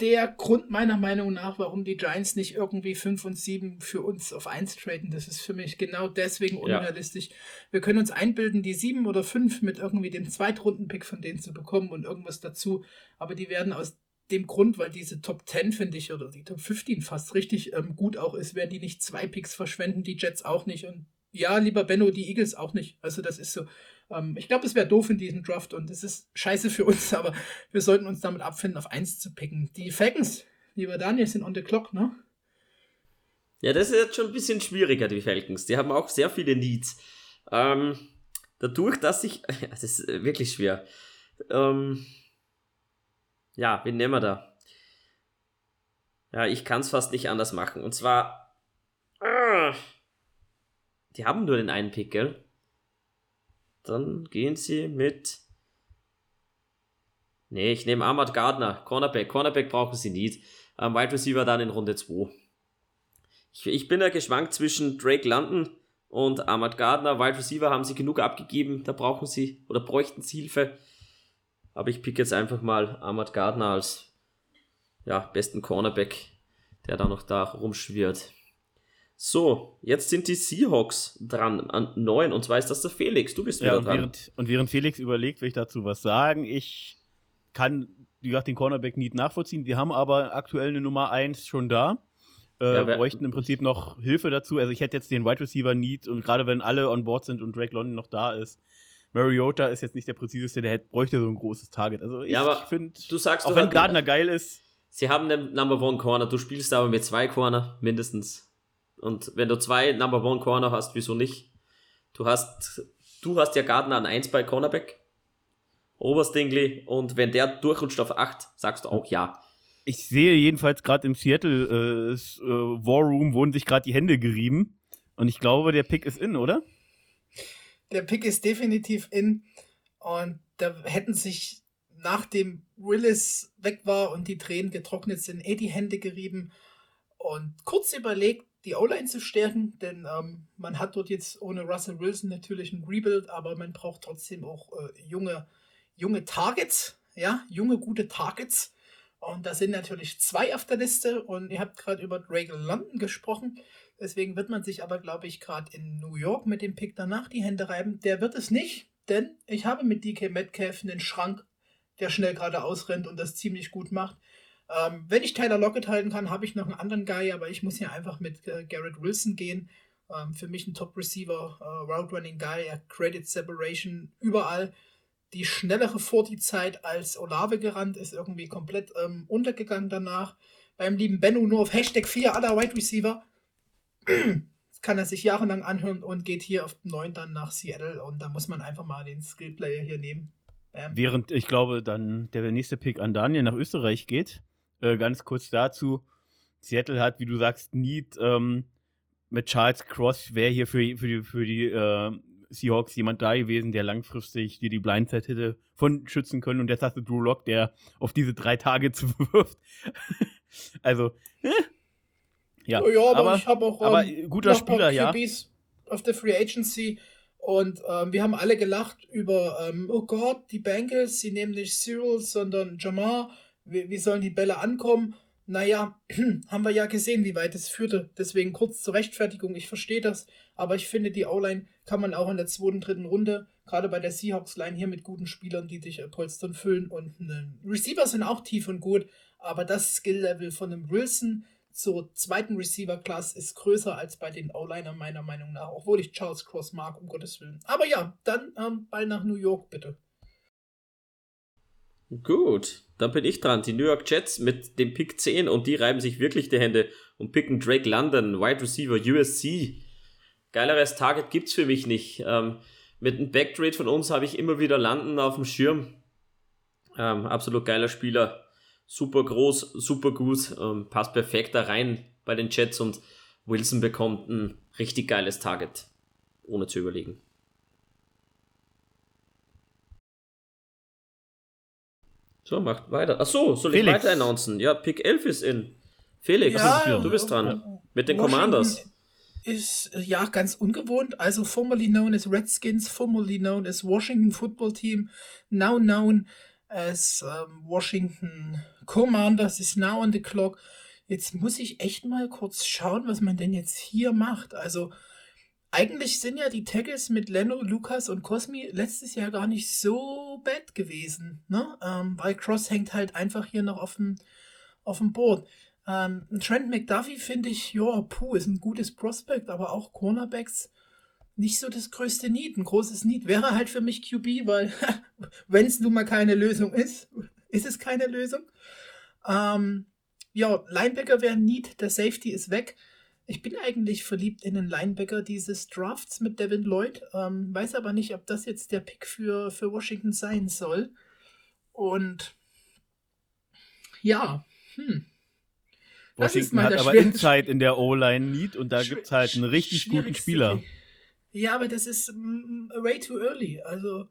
Der Grund meiner Meinung nach, warum die Giants nicht irgendwie 5 und 7 für uns auf 1 traden, das ist für mich genau deswegen Ja. unrealistisch. Wir können uns einbilden, die 7 oder 5 mit irgendwie dem Zweitrunden-Pick von denen zu bekommen und irgendwas dazu, aber die werden aus dem Grund, weil diese Top 10, finde ich, oder die Top 15 fast richtig ähm, gut auch ist, werden die nicht zwei Picks verschwenden, die Jets auch nicht und ja, lieber Benno, die Eagles auch nicht. Also das ist so, ähm, ich glaube, es wäre doof in diesem Draft und es ist scheiße für uns, aber wir sollten uns damit abfinden, auf 1 zu picken. Die Falcons, lieber Daniel, sind on the clock, ne? Ja, das ist jetzt schon ein bisschen schwieriger, die Falcons. Die haben auch sehr viele Needs. Ähm, dadurch, dass ich. Das ist wirklich schwer. Ähm, ja, wen nehmen wir da? Ja, ich kann es fast nicht anders machen. Und zwar. Ah, die haben nur den einen Pick, gell? Dann gehen sie mit. Nee, ich nehme Ahmad Gardner, Cornerback. Cornerback brauchen sie nicht. Ähm, Wide Receiver dann in Runde 2. Ich, ich bin ja geschwankt zwischen Drake London und Ahmad Gardner. Wide Receiver haben sie genug abgegeben, da brauchen sie oder bräuchten sie Hilfe. Aber ich pick jetzt einfach mal Ahmad Gardner als ja, besten Cornerback, der da noch da rumschwirrt. So, jetzt sind die Seahawks dran an 9 und zwar ist das der Felix. Du bist wieder ja, und dran. Während, und während Felix überlegt, will ich dazu was sagen. Ich kann, wie gesagt, den Cornerback nicht nachvollziehen. Die haben aber aktuell eine Nummer 1 schon da. Äh, Ja, bräuchten im Prinzip noch Hilfe dazu. Also ich hätte jetzt den Wide Receiver Need und gerade wenn alle on board sind und Drake London noch da ist, Mariota ist jetzt nicht der präziseste, der hätte, bräuchte so ein großes Target. Also ich Ja, finde, auch wenn Gardner geil ist, Sie haben den Number One Corner, du spielst aber mit zwei Corner mindestens. Und wenn du zwei Number One Corner hast, wieso nicht? Du hast, du hast ja Gardner an 1 bei Cornerback. Oberstingli und wenn der durchrutscht auf 8, sagst du auch ja. ich sehe jedenfalls gerade im Seattle äh, s- äh, War Room wurden sich gerade die Hände gerieben. Und ich glaube, der Pick ist in, oder? Der Pick ist definitiv in. Und da hätten sich, nachdem Willis weg war und die Tränen getrocknet sind, eh die Hände gerieben und kurz überlegt, die O-Line zu stärken, denn ähm, man hat dort jetzt ohne Russell Wilson natürlich ein Rebuild, aber man braucht trotzdem auch äh, junge, junge Targets, ja, junge, gute Targets. Und da sind natürlich zwei auf der Liste und ihr habt gerade über Drake London gesprochen. Deswegen wird man sich aber, glaube ich, gerade in New York mit dem Pick danach die Hände reiben. Der wird es nicht, denn ich habe mit DK Metcalf einen Schrank, der schnell geradeaus rennt und das ziemlich gut macht. Ähm, wenn ich Tyler Lockett halten kann, habe ich noch einen anderen Guy, aber ich muss hier einfach mit äh, Garrett Wilson gehen. Ähm, für mich ein Top-Receiver, äh, Route Running Guy, er Credit Separation überall. Die schnellere Forti-Zeit als Olave gerannt ist irgendwie komplett ähm, untergegangen danach. Beim lieben Benno nur auf Hashtag 4 aller Wide Receiver. Das kann er sich jahrelang anhören und geht hier auf 9 dann nach Seattle und da muss man einfach mal den Skill-Player hier nehmen. Bam. Während ich glaube, dann der nächste Pick an Daniel nach Österreich geht. Äh, ganz kurz dazu. Seattle hat, wie du sagst, Need ähm, mit Charles Cross wäre hier für, für die, für die äh, Seahawks jemand da gewesen, der langfristig dir die Blindside hätte von schützen können. Und jetzt hast du Drew Lock, der auf diese drei Tage zu wirft. also, äh, ja. Ja, aber, aber, ich habe auch aber ähm, guter Spieler, ja. Auf der Free Agency und ähm, wir haben alle gelacht über, ähm, oh Gott, die Bengals, sie nehmen nicht Cyril, sondern Jamar, wie, wie sollen die Bälle ankommen? Naja, haben wir ja gesehen, wie weit es führte. Deswegen kurz zur Rechtfertigung, ich verstehe das, aber ich finde, die O-Line kann man auch in der zweiten, dritten Runde, gerade bei der Seahawks-Line hier mit guten Spielern, die dich äh, polstern, füllen und ne, Receiver sind auch tief und gut, aber das Skill-Level von einem Wilson zur zweiten Receiver-Class ist größer als bei den O-Liner meiner Meinung nach, obwohl ich Charles Cross mag, um Gottes Willen. Aber ja, dann ähm, Ball nach New York, bitte. Gut, dann bin ich dran. Die New York Jets mit dem Pick 10 und die reiben sich wirklich die Hände und picken Drake London, Wide Receiver USC. Geileres Target gibt's für mich nicht. Ähm, mit einem Backtrade von uns habe ich immer wieder London auf dem Schirm. Ähm, absolut geiler Spieler. Super groß, super gut, ähm, passt perfekt da rein bei den Jets und Wilson bekommt ein richtig geiles Target. Ohne zu überlegen. So, macht weiter. Ach so, soll ich Felix. weiter announcen? Ja, Pick 11 ist in. Felix, Ja, du bist dran. Mit den Washington Commanders. Ist äh, ja ganz ungewohnt. Also formerly known as Redskins, formerly known as Washington Football Team, now known as ähm, Washington Commanders is now on the clock. Jetzt muss ich echt mal kurz schauen, was man denn jetzt hier macht. Also eigentlich sind ja die Tackles mit Leno, Lukas und Cosmi letztes Jahr gar nicht so bad gewesen, ne? Ähm, weil Cross hängt halt einfach hier noch auf dem auf dem Board. Ähm, Trent McDuffie finde ich, ja, puh, ist ein gutes Prospect, aber auch Cornerbacks nicht so das größte Need. Ein großes Need wäre halt für mich QB, weil wenn es nun mal keine Lösung ist, ist es keine Lösung. Ähm, ja, Linebacker wäre Need, der Safety ist weg. Ich bin eigentlich verliebt in den Linebacker dieses Drafts mit Devin Lloyd, ähm, weiß aber nicht, ob das jetzt der Pick für, für Washington sein soll. Und ja, hm. Washington hat aber Inside in der O-Line Need und da gibt es halt einen richtig guten Spieler. Ja, aber das ist mm, way too early. Also,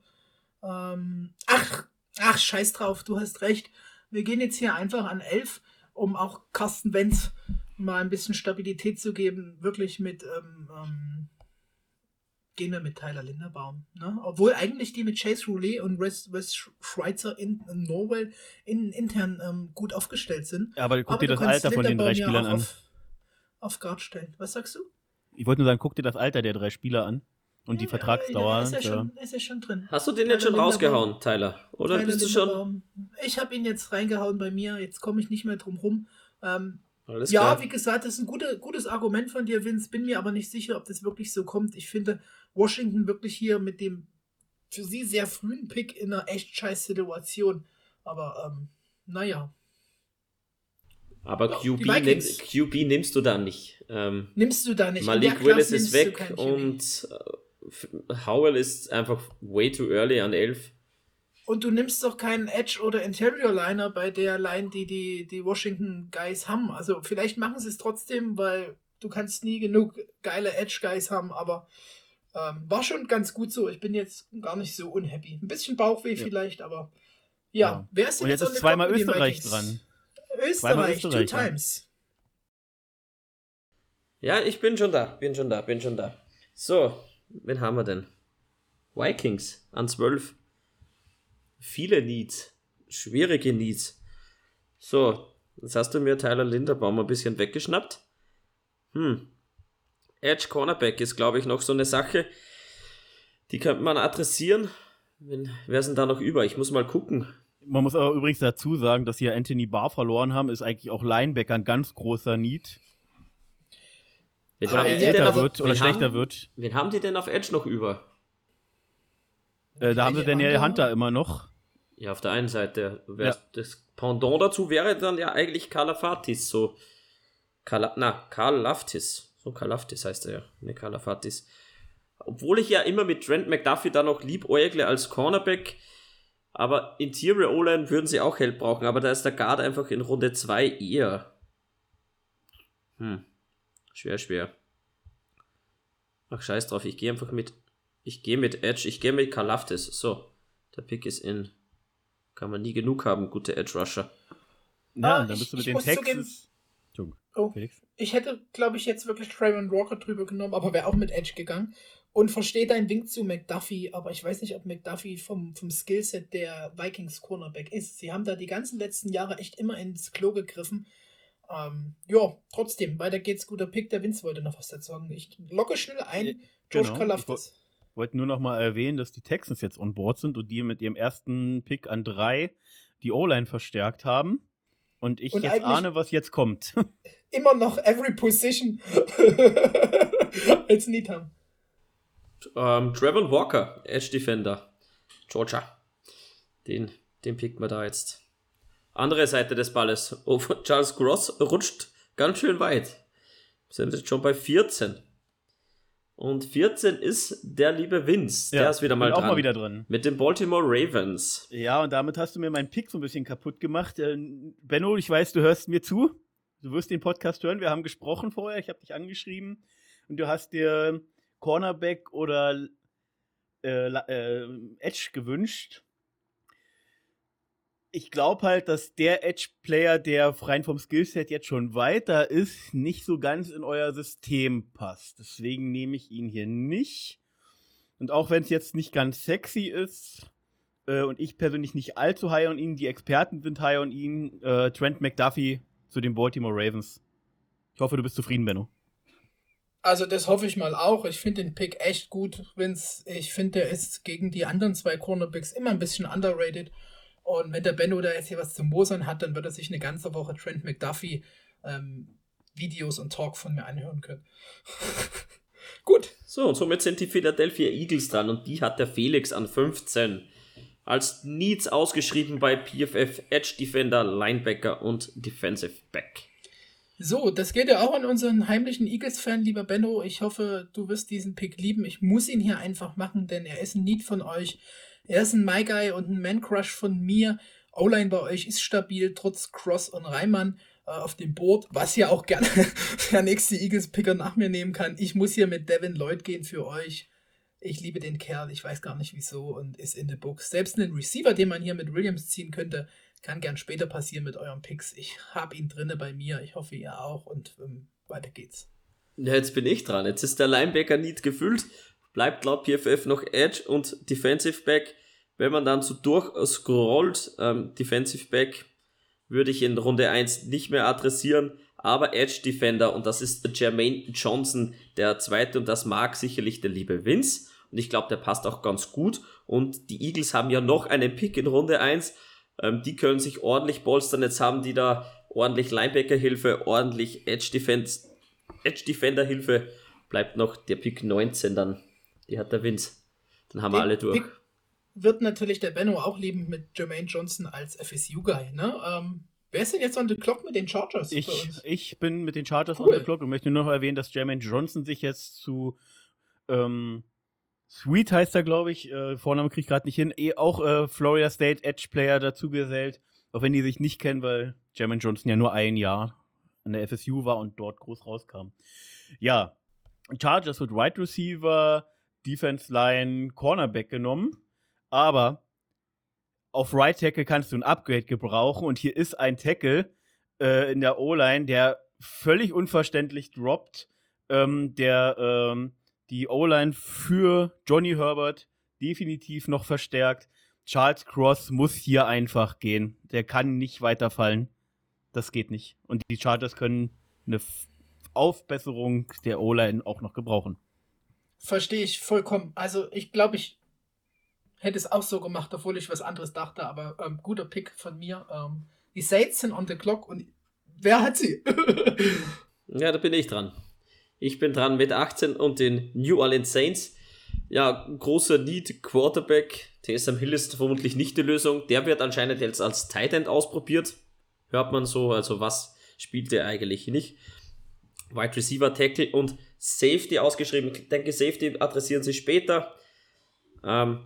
ähm, ach, ach, scheiß drauf, du hast recht. Wir gehen jetzt hier einfach an 11 um auch Carsten Wenz mal ein bisschen Stabilität zu geben, wirklich mit ähm, ähm, gehen wir mit Tyler Linderbaum. Ne? Obwohl eigentlich die mit Chase Roulet und Wes, Wes Schweitzer in, in Norwell in, intern ähm, gut aufgestellt sind. Ja, aber guck aber dir das Alter von den drei Spielern an. Auf, auf Guard stellen. Was sagst du? Ich wollte nur sagen, guck dir das Alter der drei Spieler an. Und ja, die Vertragsdauer. Ja, ist, ja schon, ist ja schon drin. Hast du den jetzt schon rausgehauen, Tyler? Oder Tyler bist du schon. Ich habe ihn jetzt reingehauen bei mir. Jetzt komme ich nicht mehr drum rum. Ähm, alles ja, klar. wie gesagt, das ist ein gute, gutes Argument von dir, Vince. Bin mir aber nicht sicher, ob das wirklich so kommt. Ich finde Washington wirklich hier mit dem für sie sehr frühen Pick in einer echt scheiß Situation. Aber ähm, naja. Aber ja, QB, nimm, QB nimmst du da nicht. Ähm, nimmst du da nicht. Malik Willis ist weg und äh, Howell ist einfach way too early an 11. Und du nimmst doch keinen Edge oder Interior Liner bei der Line, die die, die Washington Guys haben. Also vielleicht machen sie es trotzdem, weil du kannst nie genug geile Edge Guys haben, aber ähm, war schon ganz gut so. Ich bin jetzt gar nicht so unhappy. Ein bisschen Bauchweh ja. vielleicht, aber ja. ja. Wer ist Und jetzt ist zweimal Österreich dran. Österreich, Österreich, two times. Ja, ich bin schon da, bin schon da, bin schon da. So, wen haben wir denn? Vikings an 12 viele Needs, schwierige Needs. So, jetzt hast du mir Tyler Linderbaum ein bisschen weggeschnappt. Hm. Edge Cornerback ist, glaube ich, noch so eine Sache, die könnte man adressieren. wer ist denn da noch über? Ich muss mal gucken. Man muss aber übrigens dazu sagen, dass hier Anthony Barr verloren haben, ist eigentlich auch Linebacker ein ganz großer Need. Wenn ah, älter wird oder schlechter haben, wird. Wen haben die denn auf Edge noch über? Äh, da haben sie Daniel Hunter immer noch. Ja, auf der einen Seite. Ja. Das Pendant dazu wäre dann ja eigentlich Kalafatis, so. Kala, na, Karl Laftis. So Kalaftis heißt er ja, ne Kalafatis. Obwohl ich ja immer mit Trent McDuffie da noch liebäugle als Cornerback, aber Interior O-Line würden sie auch Help brauchen, aber da ist der Guard einfach in Runde 2 eher. Hm. Schwer, schwer. Ach, scheiß drauf, ich gehe einfach mit ich gehe mit Edge, ich gehe mit Kalaftis. So, der Pick ist in. Kann man nie genug haben, gute Edge Rusher. Ja, ah, dann bist du mit den Texans. Oh, ich hätte, glaube ich, jetzt wirklich Trayvon Walker drüber genommen, aber wäre auch mit Edge gegangen. Und verstehe deinen Wink zu McDuffie, aber ich weiß nicht, ob McDuffie vom, vom Skillset der Vikings Cornerback ist. Sie haben da die ganzen letzten Jahre echt immer ins Klo gegriffen. Ähm, ja, trotzdem, weiter geht's, guter Pick. Der Vince wollte noch was dazu sagen. Ich locke schnell ein. George genau, Kalafdis wollte nur noch mal erwähnen, dass die Texans jetzt on board sind und die mit ihrem ersten Pick an drei die O-Line verstärkt haben. Und ich und jetzt ahne, was jetzt kommt. Immer noch every position als Need haben. Ähm, Trevor Walker, Edge Defender, Georgia. Den, den pickt man da jetzt. Andere Seite des Balles. Oh, Charles Gross rutscht ganz schön weit. Wir sind jetzt schon bei 14. Und 14 ist der liebe Vince. Der ja, ist wieder mal dran. auch mal wieder drin. Mit den Baltimore Ravens. Ja, und damit hast du mir meinen Pick so ein bisschen kaputt gemacht. Äh, Benno, ich weiß, du hörst mir zu. Du wirst den Podcast hören. Wir haben gesprochen vorher. Ich habe dich angeschrieben. Und du hast dir Cornerback oder äh, äh, Edge gewünscht ich glaube halt, dass der Edge-Player, der rein vom Skillset jetzt schon weiter ist, nicht so ganz in euer System passt. Deswegen nehme ich ihn hier nicht. Und auch wenn es jetzt nicht ganz sexy ist äh, und ich persönlich nicht allzu high on ihn, die Experten sind high on ihn, äh, Trent McDuffie zu den Baltimore Ravens. Ich hoffe, du bist zufrieden, Benno. Also das hoffe ich mal auch. Ich finde den Pick echt gut. Wenn's, ich finde, der ist gegen die anderen zwei Cornerbacks immer ein bisschen underrated. Und wenn der Benno da jetzt hier was zu mosern hat, dann wird er sich eine ganze Woche Trent McDuffie ähm, Videos und Talk von mir anhören können. Gut. So, und somit sind die Philadelphia Eagles dran und die hat der Felix an 15. Als Needs ausgeschrieben bei PFF Edge Defender, Linebacker und Defensive Back. So, das geht ja auch an unseren heimlichen Eagles-Fan, lieber Benno. Ich hoffe, du wirst diesen Pick lieben. Ich muss ihn hier einfach machen, denn er ist ein Need von euch. Er ist ein My Guy und ein Man Crush von mir. O-Line bei euch ist stabil, trotz Cross und Reimann äh, auf dem Board, was ja auch gerne der nächste Eagles-Picker nach mir nehmen kann. Ich muss hier mit Devin Lloyd gehen für euch. Ich liebe den Kerl, ich weiß gar nicht wieso und ist in the books. Selbst einen Receiver, den man hier mit Williams ziehen könnte, kann gern später passieren mit euren Picks. Ich habe ihn drinne bei mir, ich hoffe ihr auch und ähm, weiter geht's. Ja, jetzt bin ich dran. Jetzt ist der Linebacker nicht gefüllt. Bleibt laut PFF noch Edge und Defensive Back. Wenn man dann so durchscrollt, ähm, Defensive Back würde ich in Runde 1 nicht mehr adressieren, aber Edge Defender und das ist Jermaine Johnson, der zweite und das mag sicherlich der liebe Vince und ich glaube, der passt auch ganz gut und die Eagles haben ja noch einen Pick in Runde 1, ähm, die können sich ordentlich bolstern, jetzt haben die da ordentlich Linebacker-Hilfe, ordentlich Edge, Defense, Edge Defender Hilfe, bleibt noch der Pick 19 dann, die hat der Vince, dann haben den wir alle durch. Pick wird natürlich der Benno auch lieben mit Jermaine Johnson als FSU-Guy, ne? Ähm, wer ist denn jetzt on the clock mit den Chargers? Ich, ich bin mit den Chargers cool. on the clock und möchte nur noch erwähnen, dass Jermaine Johnson sich jetzt zu ähm, Sweet heißt er, glaube ich, äh, Vorname kriege ich gerade nicht hin, eh auch äh, Florida State Edge Player dazu gesellt, auch wenn die sich nicht kennen, weil Jermaine Johnson ja nur ein Jahr an der FSU war und dort groß rauskam. Ja, Chargers wird Wide Receiver, Defense Line, Cornerback genommen. Aber auf Right Tackle kannst du ein Upgrade gebrauchen und hier ist ein Tackle äh, in der O-Line, der völlig unverständlich droppt, ähm, der ähm, die O-Line für Johnny Herbert definitiv noch verstärkt. Charles Cross muss hier einfach gehen. Der kann nicht weiterfallen. Das geht nicht. Und die Chargers können eine Aufbesserung der O-Line auch noch gebrauchen. Verstehe ich vollkommen. Also ich glaube, ich hätte es auch so gemacht, obwohl ich was anderes dachte, aber ähm, guter Pick von mir. Ähm, die Saints sind on the clock und wer hat sie? ja, da bin ich dran. Ich bin dran mit 18 und den New Orleans Saints. Ja, großer Need Quarterback. Taysom Hill ist vermutlich nicht die Lösung. Der wird anscheinend jetzt als Tight End ausprobiert. Hört man so, also was spielt der eigentlich nicht? Wide Receiver Tackle und Safety ausgeschrieben. Ich denke, Safety adressieren sie später. Ähm,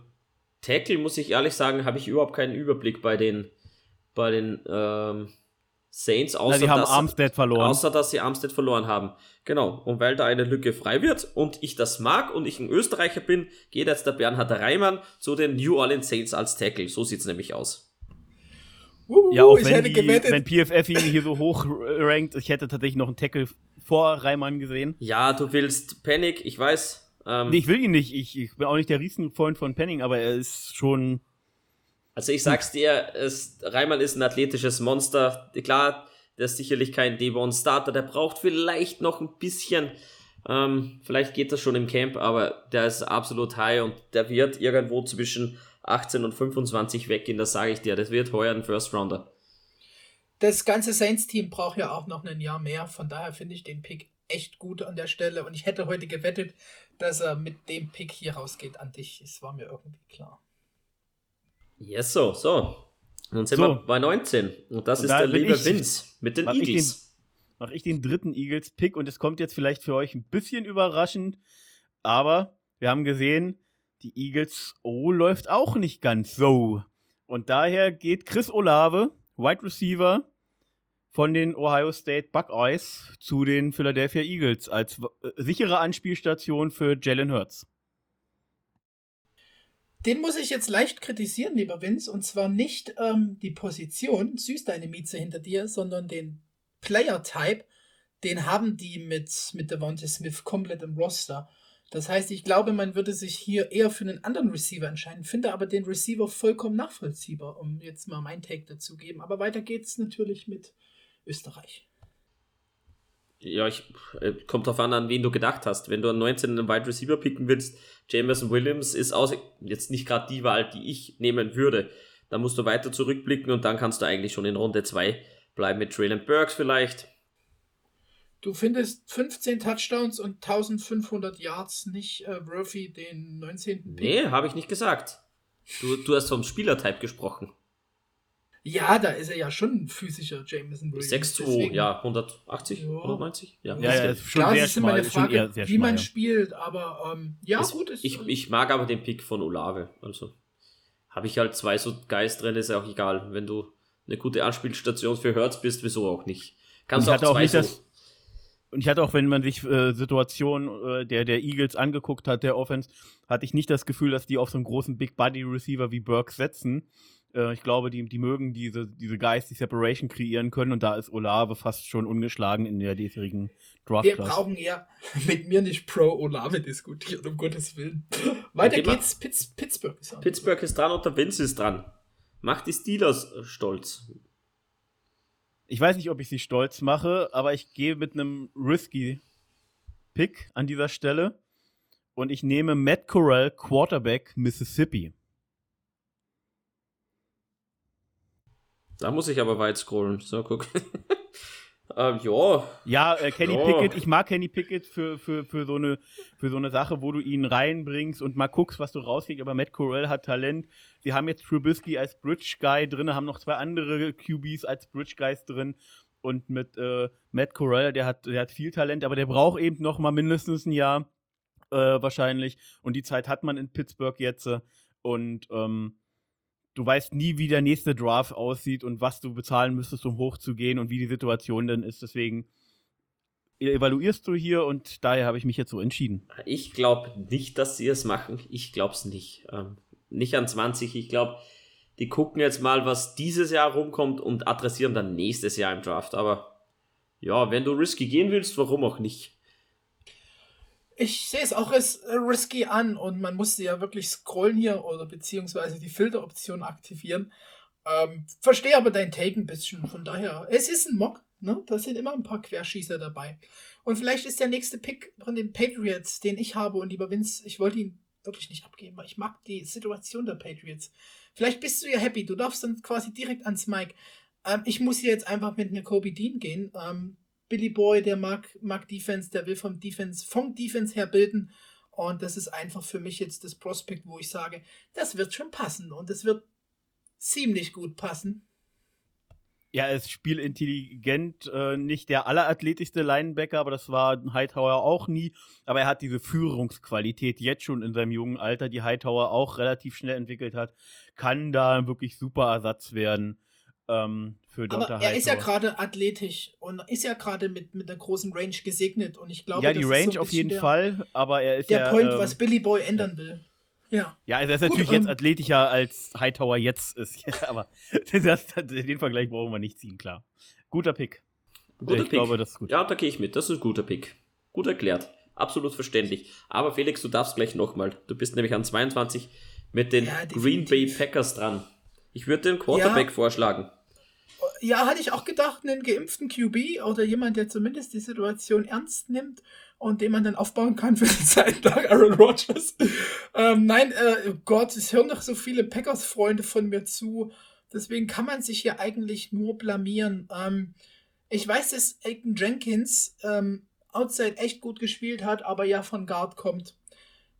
Tackle, muss ich ehrlich sagen, habe ich überhaupt keinen Überblick bei den, bei den ähm, Saints, außer, Na, haben dass, Armstead verloren. außer dass sie Armstead verloren haben. Genau, und weil da eine Lücke frei wird und ich das mag und ich ein Österreicher bin, geht jetzt der Bernhard Reimann zu den New Orleans Saints als Tackle. So sieht es nämlich aus. ja, auch wenn, die, wenn PFF ihn hier so hoch rankt, ich hätte tatsächlich noch einen Tackle vor Reimann gesehen. Ja, du willst Panic, ich weiß. Ähm, nee, ich will ihn nicht. Ich, ich bin auch nicht der Riesenfreund von Penning, aber er ist schon. Also ich sag's dir, es, Reimann ist ein athletisches Monster. Klar, der ist sicherlich kein Devon-Starter, der braucht vielleicht noch ein bisschen. Ähm, vielleicht geht das schon im Camp, aber der ist absolut high und der wird irgendwo zwischen 18 und 25 weggehen, das sage ich dir. Das wird heuer ein First Rounder. Das ganze Saints-Team braucht ja auch noch ein Jahr mehr, von daher finde ich den Pick echt gut an der Stelle und ich hätte heute gewettet, dass er mit dem Pick hier rausgeht an dich. Es war mir irgendwie klar. Yes, so, so. Nun sind so. wir bei 19. Und das und ist da der liebe ich, Vince mit den Eagles. Mache ich den dritten Eagles-Pick und es kommt jetzt vielleicht für euch ein bisschen überraschend, aber wir haben gesehen, die Eagles O läuft auch nicht ganz so. Und daher geht Chris Olave, Wide Receiver, von den Ohio State Buckeyes zu den Philadelphia Eagles als äh, sichere Anspielstation für Jalen Hurts. Den muss ich jetzt leicht kritisieren, lieber Vince, und zwar nicht ähm, die Position, süß deine Mieze hinter dir, sondern den Player-Type, den haben die mit, mit Devontae Smith komplett im Roster. Das heißt, ich glaube, man würde sich hier eher für einen anderen Receiver entscheiden, finde aber den Receiver vollkommen nachvollziehbar, um jetzt mal mein Take dazu geben. Aber weiter geht's natürlich mit Österreich. Ja, ich, äh, kommt drauf an, an wen du gedacht hast. Wenn du an 19 einen Wide Receiver picken willst, Jameson Williams ist aus, jetzt nicht gerade die Wahl, die ich nehmen würde. Da musst du weiter zurückblicken und dann kannst du eigentlich schon in Runde 2 bleiben mit Traylon Burks vielleicht. Du findest 15 Touchdowns und 1500 Yards nicht äh, worthy den 19. Pick? Nee, habe ich nicht gesagt. Du, du hast vom Spielertype gesprochen. Ja, da ist er ja schon ein physischer Jameson Williams. 6'2, ja, 180, ja. 190? Ja, ja, ja ist schon Klar, sehr schmal. Ist immer eine Frage, wie man ja. spielt, aber ähm, ja, ist, gut. Ist, ich, ich mag aber den Pick von Olave. Also habe ich halt zwei so Geist drin, ist ja auch egal. Wenn du eine gute Anspielstation für Hertz bist, wieso auch nicht. Kannst du auch, auch zwei nicht so das Und ich hatte auch, wenn man sich äh, Situationen äh, der, der Eagles angeguckt hat, der Offense, hatte ich nicht das Gefühl, dass die auf so einen großen Big Body Receiver wie Burke setzen. Äh, ich glaube, die, die mögen diese, diese Guys, die Separation kreieren können und da ist Olave fast schon ungeschlagen in der diesjährigen Draft. Wir brauchen ja mit mir nicht pro Olave diskutieren, um Gottes Willen. Weiter okay, geht's. Pitts, Pittsburgh ist dran. Pittsburgh ist dran und der Vince ist dran. Macht die Steelers stolz. Ich weiß nicht, ob ich sie stolz mache, aber ich gehe mit einem risky Pick an dieser Stelle und ich nehme Matt Corral, Quarterback Mississippi. Da muss ich aber weit scrollen. So, guck. Ähm, ja. Ja, äh, Kenny ja. Pickett, ich mag Kenny Pickett für, für, für, so eine, für so eine Sache, wo du ihn reinbringst und mal guckst, was du rauskriegst. Aber Matt Corell hat Talent. Sie haben jetzt Trubisky als Bridge Guy drin, haben noch zwei andere QBs als Bridge Guys drin. Und mit äh, Matt Corell, der hat, der hat viel Talent, aber der braucht eben noch mal mindestens ein Jahr äh, wahrscheinlich. Und die Zeit hat man in Pittsburgh jetzt. Und ähm, du weißt nie, wie der nächste Draft aussieht und was du bezahlen müsstest, um hochzugehen und wie die Situation dann ist. Deswegen evaluierst du hier und daher habe ich mich jetzt so entschieden. Ich glaube nicht, dass sie es machen. Ich glaube es nicht. Ähm, nicht an 20. Ich glaube, die gucken jetzt mal, was dieses Jahr rumkommt und adressieren dann nächstes Jahr im Draft. Aber ja, wenn du risky gehen willst, warum auch nicht? Ich sehe es auch als äh, risky an und man musste ja wirklich scrollen hier oder beziehungsweise die Filteroption aktivieren. Ähm, verstehe aber dein Take ein bisschen. Von daher, es ist ein Mock. Ne? Da sind immer ein paar Querschießer dabei. Und vielleicht ist der nächste Pick von den Patriots, den ich habe und lieber Vince, ich wollte ihn wirklich nicht abgeben, weil ich mag die Situation der Patriots. Vielleicht bist du ja happy. Du darfst dann quasi direkt ans Mike. Ähm, ich muss hier jetzt einfach mit einer Kobe Dean gehen. Ähm, Billy Boy, der mag, mag Defense, der will vom Defense, vom Defense her bilden. Und das ist einfach für mich jetzt das Prospekt, wo ich sage, das wird schon passen und es wird ziemlich gut passen. Ja, er ist spielintelligent, äh, nicht der allerathletischste Linebacker, aber das war Hightower auch nie. Aber er hat diese Führungsqualität jetzt schon in seinem jungen Alter, die Hightower auch relativ schnell entwickelt hat, kann da wirklich super Ersatz werden ähm, für Dr. Aber er ist ja gerade athletisch und ist ja gerade mit, mit einer großen Range gesegnet und ich glaube, ja, die Range so auf jeden der, Fall, aber er ist der ja, Point, ähm, was Billy Boy ändern will. Ja. Ja, also er ist natürlich Gut, jetzt athletischer als Hightower jetzt ist, aber das, den Vergleich brauchen wir nicht ziehen, klar. Guter Pick. Guter ich Pick. glaube, das ist gut. Ja, da gehe ich mit. Das ist ein guter Pick. Gut erklärt. Absolut verständlich. Aber Felix, du darfst gleich nochmal. Du bist nämlich an 22 mit den ja, Green Bay Packers dran. Ich würde den Quarterback ja. vorschlagen. Ja, hatte ich auch gedacht, einen geimpften QB oder jemand, der zumindest die Situation ernst nimmt und den man dann aufbauen kann für die Zeit nach Aaron Rodgers. Ähm, nein, äh, oh Gott, es hören doch so viele Packers-Freunde von mir zu. Deswegen kann man sich hier eigentlich nur blamieren. Ähm, ich weiß, dass Aiken Jenkins ähm, outside echt gut gespielt hat, aber ja von Guard kommt.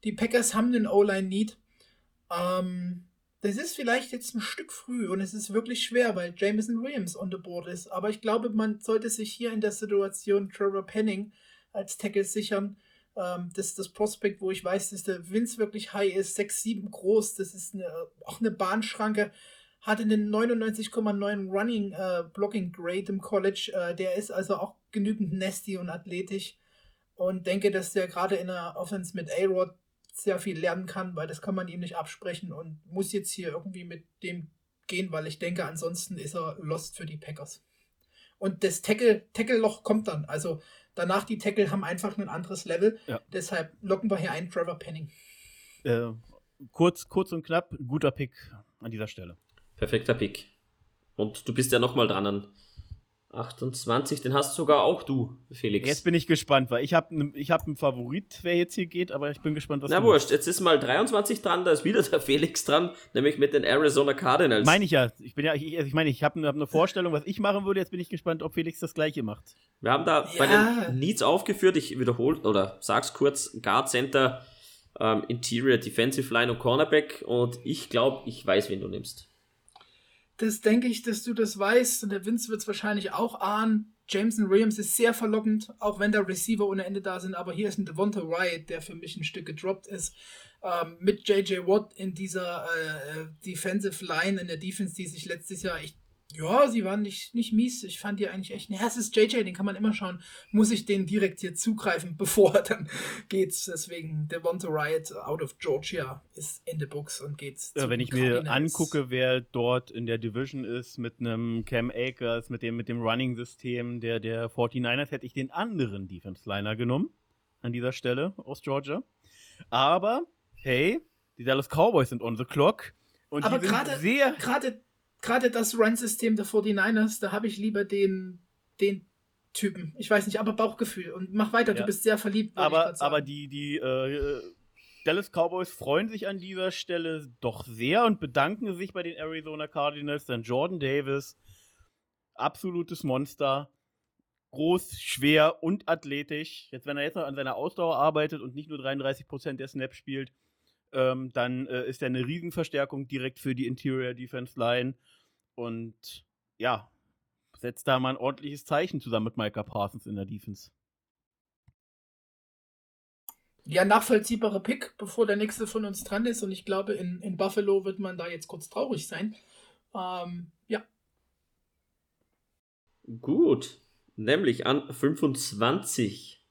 Die Packers haben den O-Line-Need. Ähm, das ist vielleicht jetzt ein Stück früh und es ist wirklich schwer, weil Jameson Williams on the board ist. Aber ich glaube, man sollte sich hier in der Situation Trevor Penning als Tackle sichern. Ähm, das ist das Prospekt, wo ich weiß, dass der Vince wirklich high ist, 6'7 groß. Das ist eine, auch eine Bahnschranke. Hatte einen 99,9 Running äh, Blocking Grade im College. Äh, der ist also auch genügend nasty und athletisch. Und denke, dass der gerade in der Offense mit A-Rod sehr viel lernen kann, weil das kann man ihm nicht absprechen und muss jetzt hier irgendwie mit dem gehen, weil ich denke, ansonsten ist er lost für die Packers. Und das Tackle, Tackle-Loch kommt dann. Also danach die Tackle haben einfach ein anderes Level. Ja. Deshalb locken wir hier ein Trevor Penning. Äh, kurz, kurz und knapp, guter Pick an dieser Stelle. Perfekter Pick. Und du bist ja nochmal dran an 28, den hast sogar auch du, Felix. Jetzt bin ich gespannt, weil ich habe ich hab einen Favorit, wer jetzt hier geht, aber ich bin gespannt, was Na du wurscht, jetzt ist mal 23 dran, da ist wieder der Felix dran, nämlich mit den Arizona Cardinals. Meine ich ja. Ich bin ja, ich, also ich meine, ich habe hab eine Vorstellung, was ich machen würde, jetzt bin ich gespannt, ob Felix das gleiche macht. Wir haben da ja. bei den Needs aufgeführt, ich wiederhole oder sag's kurz, Guard Center, ähm, Interior, Defensive Line und Cornerback und ich glaube, ich weiß, wen du nimmst. Das denke ich, dass du das weißt und der Vince wird es wahrscheinlich auch ahnen. Jameson Williams ist sehr verlockend, auch wenn da Receiver ohne Ende da sind, aber hier ist ein Devonta Wright, der für mich ein Stück gedroppt ist. Ähm, mit JJ Watt in dieser äh, Defensive Line, in der Defense, die sich letztes Jahr echt Ja, sie waren nicht, nicht mies. Ich fand die eigentlich echt. Ja, es ist JJ, den kann man immer schauen. Muss ich den direkt hier zugreifen, bevor dann geht's. Deswegen, der Devonta Riot out of Georgia ist in the books und geht's. Ja, wenn ich mir angucke, wer dort in der Division ist, mit einem Cam Akers, mit dem, mit dem Running-System der, der 49ers, hätte ich den anderen Defense-Liner genommen. An dieser Stelle aus Georgia. Aber, hey, die Dallas Cowboys sind on the clock. Und Aber gerade, gerade das Run-System der 49ers, da habe ich lieber den, den Typen. Ich weiß nicht, aber Bauchgefühl. Und mach weiter, ja. du bist sehr verliebt. Aber, aber die, die äh, Dallas Cowboys freuen sich an dieser Stelle doch sehr und bedanken sich bei den Arizona Cardinals. Denn Jordan Davis, absolutes Monster, groß, schwer und athletisch. Jetzt, wenn er jetzt noch an seiner Ausdauer arbeitet und nicht nur 33% der Snaps spielt, ähm, dann äh, ist er eine Riesenverstärkung direkt für die Interior Defense Line. Und ja, setzt da mal ein ordentliches Zeichen zusammen mit Micah Parsons in der Defense. Ja, nachvollziehbarer Pick, bevor der nächste von uns dran ist. Und ich glaube, in, in Buffalo wird man da jetzt kurz traurig sein. Ähm, ja. Gut. Nämlich an 25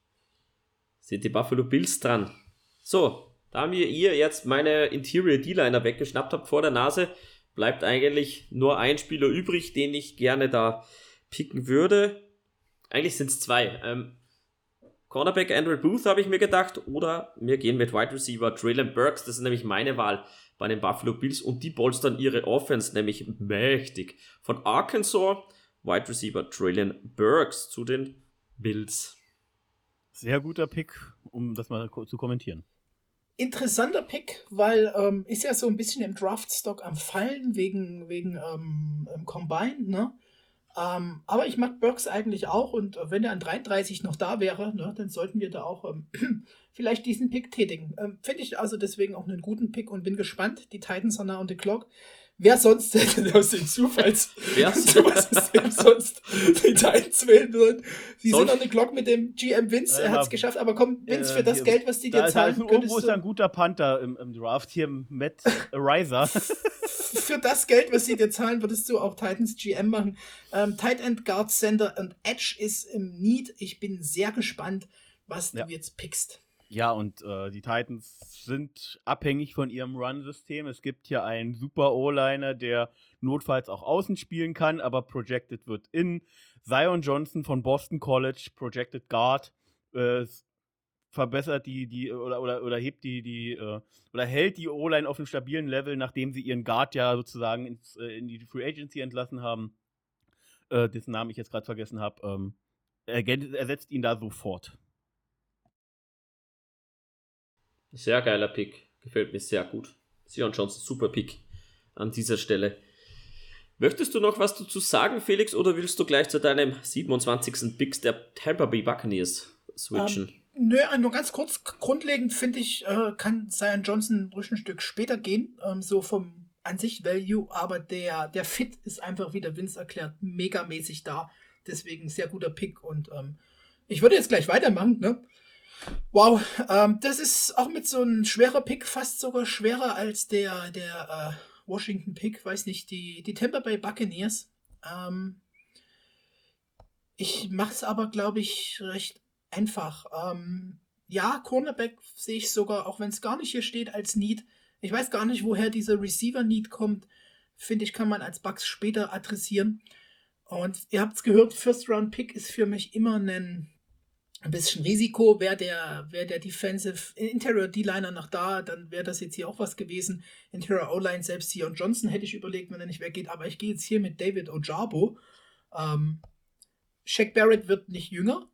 sind die Buffalo Bills dran. So, da mir ihr jetzt meine Interior D-Liner weggeschnappt habt vor der Nase, bleibt eigentlich nur ein Spieler übrig, den ich gerne da picken würde. Eigentlich sind es zwei. Ähm, Cornerback Andrew Booth habe ich mir gedacht oder wir gehen mit Wide Receiver Traylon Burks. Das ist nämlich meine Wahl bei den Buffalo Bills und die bolstern ihre Offense nämlich mächtig. Von Arkansas Wide Receiver Traylon Burks zu den Bills. Sehr guter Pick, um das mal zu kommentieren interessanter Pick, weil ähm, ist ja so ein bisschen im Draftstock am Fallen wegen, wegen ähm, Combine, ne? Ähm, aber ich mag Burks eigentlich auch und wenn er an 33 noch da wäre, ne, dann sollten wir da auch ähm, vielleicht diesen Pick tätigen. Ähm, Finde ich also deswegen auch einen guten Pick und bin gespannt. Die Titans are now on the clock. Wer sonst hätte aus dem Zufalls System sonst die Titans wählen würden? Sie sind on the clock mit dem GM Vince, er hat es geschafft, aber komm, Vince, für das Geld, was die dir zahlen, da Irgendwo ist ein guter Panther im, im Draft hier, Matt Riser. für das Geld, was sie dir zahlen, würdest du auch Titans GM machen. Ähm, Tight End, Guard, Center und Edge ist im Need. Ich bin sehr gespannt, was ja. du jetzt pickst. Ja, und äh, die Titans sind abhängig von ihrem Run-System. Es gibt hier einen super O-Liner, der notfalls auch außen spielen kann, aber projected wird in. Zion Johnson von Boston College, projected Guard, äh, verbessert die, die oder, oder, oder hebt die, die, äh, oder hält die O-Line auf einem stabilen Level, nachdem sie ihren Guard ja sozusagen ins, äh, in die Free Agency entlassen haben. Äh, dessen Namen ich jetzt gerade vergessen habe. Ähm, ersetzt ihn da sofort. Sehr geiler Pick. Gefällt mir sehr gut. Sion Johnson, super Pick an dieser Stelle. Möchtest du noch was dazu sagen, Felix, oder willst du gleich zu deinem 27. Picks der Tampa Bay Buccaneers switchen? Ähm, nö, nur ganz kurz. Grundlegend finde ich, äh, kann Zion Johnson ein Stück später gehen, ähm, so vom an sich Value, aber der, der Fit ist einfach, wie der Vince erklärt, megamäßig da. Deswegen sehr guter Pick und ähm, ich würde jetzt gleich weitermachen, ne? Wow, ähm, das ist auch mit so einem schwerer Pick, fast sogar schwerer als der, der äh, Washington Pick, weiß nicht, die, die Tampa Bay Buccaneers. Ähm, ich mache es aber, glaube ich, recht einfach. Ähm, ja, Cornerback sehe ich sogar, auch wenn es gar nicht hier steht, als Need. Ich weiß gar nicht, woher dieser Receiver-Need kommt. Finde ich, kann man als Bugs später adressieren. Und ihr habt es gehört, First Round Pick ist für mich immer ein ein bisschen Risiko. Wäre der, wär der Defensive Interior D-Liner noch da, dann wäre das jetzt hier auch was gewesen. Interior O-Line, selbst hier und Johnson hätte ich überlegt, wenn er nicht weggeht. Aber ich gehe jetzt hier mit David Ojabo. Ähm, Shaq Barrett wird nicht jünger.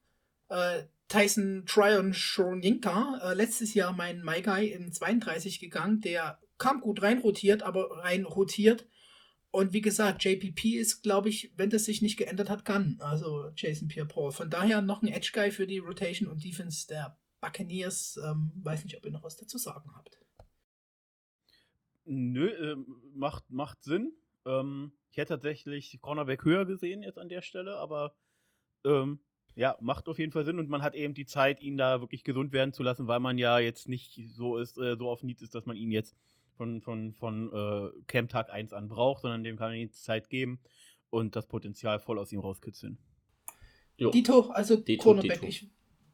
Äh, Tyson Tryon Shonyinka, äh, letztes Jahr mein My Guy in 32 gegangen, der kam gut rein rotiert, aber rein rotiert und wie gesagt, JPP ist, glaube ich, wenn das sich nicht geändert hat, kann. Also Jason Pierre-Paul. Von daher noch ein Edge-Guy für die Rotation und Defense der Buccaneers. Ähm, weiß nicht, ob ihr noch was dazu sagen habt. Nö, äh, macht, macht Sinn. Ähm, ich hätte tatsächlich Cornerback höher gesehen jetzt an der Stelle, aber ähm, ja, macht auf jeden Fall Sinn und man hat eben die Zeit, ihn da wirklich gesund werden zu lassen, weil man ja jetzt nicht so ist, äh, so auf Need ist, dass man ihn jetzt von, von, von äh, Camp Tag 1 an braucht, sondern dem kann man die Zeit geben. und das Potenzial voll aus ihm rauskitzeln. Jo. Dito, also Dito, Cornerback. Dito. Ich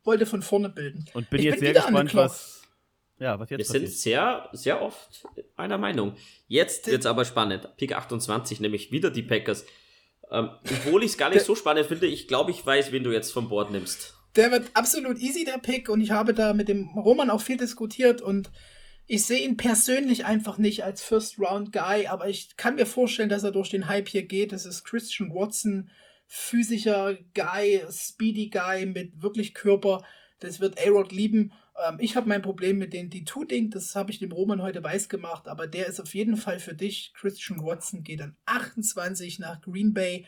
wollte von vorne bilden. Und bin ich jetzt bin sehr gespannt, was, ja, was jetzt Wir passiert. sind sehr, sehr oft einer Meinung. Jetzt wird es aber spannend. Pick 28, nämlich wieder die Packers. Ähm, obwohl ich es gar nicht so spannend finde, ich glaube, ich weiß, wen du jetzt vom Board nimmst. Der wird absolut easy, der Pick. Und ich habe da mit dem Roman auch viel diskutiert. Und ich sehe ihn persönlich einfach nicht als First-Round-Guy. Aber ich kann mir vorstellen, dass er durch den Hype hier geht. Das ist Christian Watson, physischer Guy, speedy Guy mit wirklich Körper. Das wird A-Rod lieben. Ähm, ich habe mein Problem mit den D2-Ding, das habe ich dem Roman heute weiß gemacht, aber der ist auf jeden Fall für dich. Christian Watson geht an 28 nach Green Bay.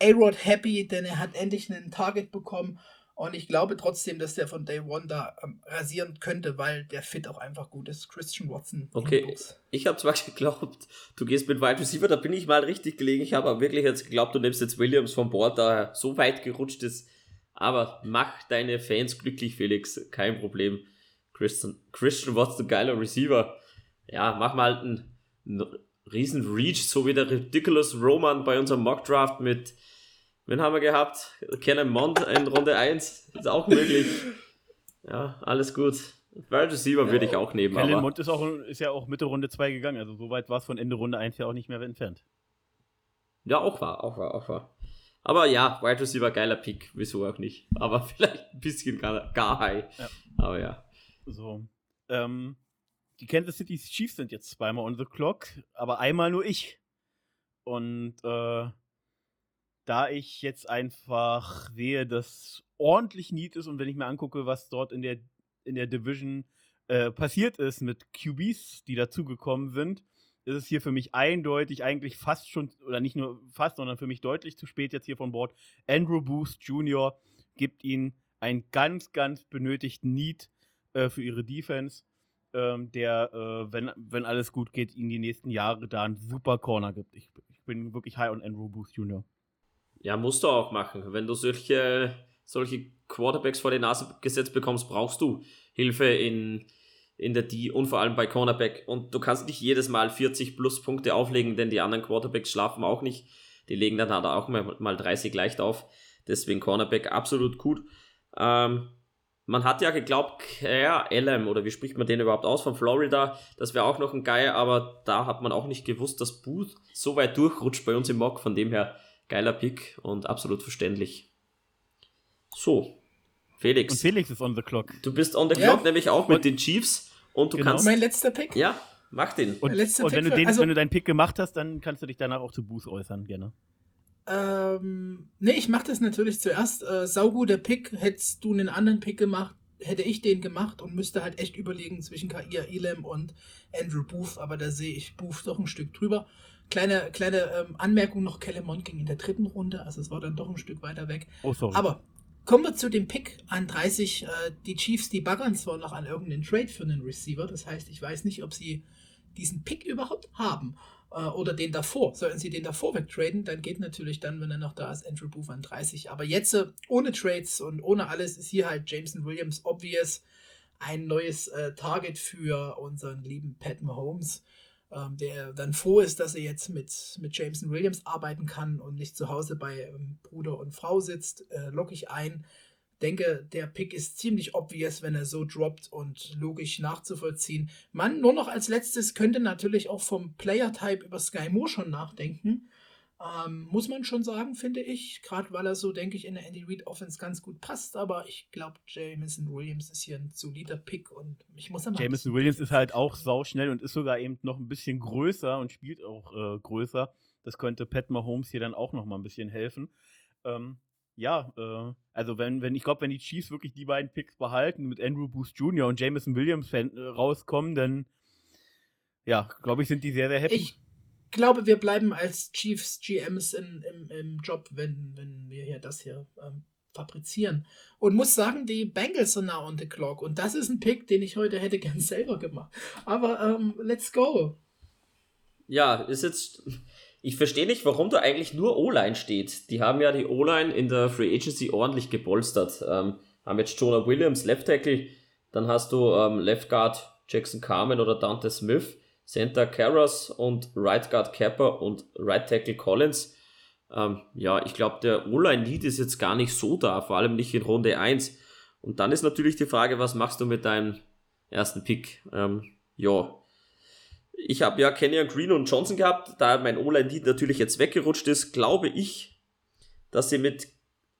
A-Rod happy, denn er hat endlich einen Target bekommen. Und ich glaube trotzdem, dass der von Day One da ähm, rasieren könnte, weil der Fit auch einfach gut ist. Christian Watson. Okay, ich habe zwar geglaubt, du gehst mit Wide Receiver, da bin ich mal richtig gelegen. Ich habe aber wirklich jetzt geglaubt, du nimmst jetzt Williams vom Board, da er so weit gerutscht ist. Aber mach deine Fans glücklich, Felix. Kein Problem. Christian, Christian Watson, geiler Receiver. Ja, mach mal einen, einen riesen Reach, so wie der Ridiculous Roman bei unserem Mock Draft mit, wen haben wir gehabt? Kellen Mond in Runde 1. Ist auch möglich. Ja, alles gut. Wide Receiver ja, würde ich auch nehmen. Kellen Mond ist, auch, ist ja auch Mitte Runde 2 gegangen, also so weit war es von Ende Runde 1 ja auch nicht mehr entfernt. Ja, auch war, auch war, auch war. Aber ja, Wide Receiver geiler Pick, wieso auch nicht. Aber vielleicht ein bisschen gar, gar high. Ja. Aber ja. So. Ähm, die Kansas City Chiefs sind jetzt zweimal on the clock, aber einmal nur ich. Und äh, da ich jetzt einfach sehe, dass ordentlich Need ist und wenn ich mir angucke, was dort in der, in der Division äh, passiert ist mit QBs, die dazugekommen sind, ist es hier für mich eindeutig eigentlich fast schon, oder nicht nur fast, sondern für mich deutlich zu spät jetzt hier von Bord. Andrew Booth Jr. gibt ihnen einen ganz, ganz benötigten Need äh, für ihre Defense, ähm, der, äh, wenn, wenn alles gut geht, ihnen die nächsten Jahre da einen super Corner gibt. Ich, ich bin wirklich high on Andrew Booth Jr. Ja, musst du auch machen. Wenn du solche, solche Quarterbacks vor die Nase gesetzt bekommst, brauchst du Hilfe in in der D und vor allem bei Cornerback. Und du kannst nicht jedes Mal 40 plus Punkte auflegen, denn die anderen Quarterbacks schlafen auch nicht. Die legen dann halt auch mal 30 leicht auf. Deswegen Cornerback absolut gut. Ähm, man hat ja geglaubt, ja, LM, oder wie spricht man den überhaupt aus, von Florida, das wäre auch noch ein Geier, aber da hat man auch nicht gewusst, dass Booth so weit durchrutscht bei uns im Mock, von dem her geiler Pick und absolut verständlich. So, Felix. Und Felix ist on the clock. Du bist on the ja. clock, nämlich auch mit und den Chiefs. Und du genau. kannst. Mein letzter Pick? Ja, mach den. Und, und wenn, du den, also, wenn du deinen Pick gemacht hast, dann kannst du dich danach auch zu Booth äußern, gerne. Ähm, nee, ich mach das natürlich zuerst. Äh, sauguter Pick. Hättest du einen anderen Pick gemacht, hätte ich den gemacht und müsste halt echt überlegen zwischen Kair Elam und Andrew Booth, aber da sehe ich Booth doch ein Stück drüber. Kleine, kleine ähm, Anmerkung noch, Kellemont ging in der dritten Runde, also es war dann doch ein Stück weiter weg. Oh, sorry. Aber Kommen wir zu dem Pick an 30. Äh, die Chiefs, die baggern zwar noch an irgendeinen Trade für einen Receiver. Das heißt, ich weiß nicht, ob sie diesen Pick überhaupt haben. Äh, oder den davor. Sollten sie den davor wegtraden, dann geht natürlich dann, wenn er noch da ist, Andrew Booth an 30. Aber jetzt äh, ohne Trades und ohne alles ist hier halt Jameson Williams obvious ein neues äh, Target für unseren lieben Pat Mahomes ähm, der dann froh ist, dass er jetzt mit, mit Jameson Williams arbeiten kann und nicht zu Hause bei ähm, Bruder und Frau sitzt, äh, logge ich ein. Denke, der Pick ist ziemlich obvious, wenn er so droppt und logisch nachzuvollziehen. Man, nur noch als letztes könnte natürlich auch vom Player-Type über Sky Moore schon nachdenken. Ähm, muss man schon sagen, finde ich. Gerade weil er so, denke ich, in der Andy Reid Offense ganz gut passt. Aber ich glaube, Jameson Williams ist hier ein solider Pick und ich muss aber. Jameson Williams ist halt auch sauschnell und ist sogar eben noch ein bisschen größer und spielt auch äh, größer. Das könnte Pat Mahomes hier dann auch noch mal ein bisschen helfen. Ähm, ja, äh, also wenn, wenn, ich glaube, wenn die Chiefs wirklich die beiden Picks behalten, mit Andrew Booth Jr. und Jameson Williams äh, rauskommen, dann ja, glaube ich, sind die sehr, sehr happy. Ich glaube, wir bleiben als Chiefs GMs in, im, im Job, wenn, wenn wir hier das hier ähm, fabrizieren. Und muss sagen, die Bengals sind now on the clock. Und das ist ein Pick, den ich heute hätte gern selber gemacht. Aber ähm, let's go. Ja, ist jetzt. Ich verstehe nicht, warum da eigentlich nur O-Line steht. Die haben ja die O-Line in der Free Agency ordentlich gebolstert. Ähm, haben jetzt Jonah Williams, Left Tackle. Dann hast du ähm, Left Guard Jackson Carmen oder Dante Smith. Center Karras und Right Guard Kappa und Right Tackle Collins. Ähm, ja, ich glaube, der O-Line-Lead ist jetzt gar nicht so da, vor allem nicht in Runde 1. Und dann ist natürlich die Frage, was machst du mit deinem ersten Pick? Ähm, ja, ich habe ja Kenyon Green und Johnson gehabt, da mein O-Line-Lead natürlich jetzt weggerutscht ist, glaube ich, dass sie mit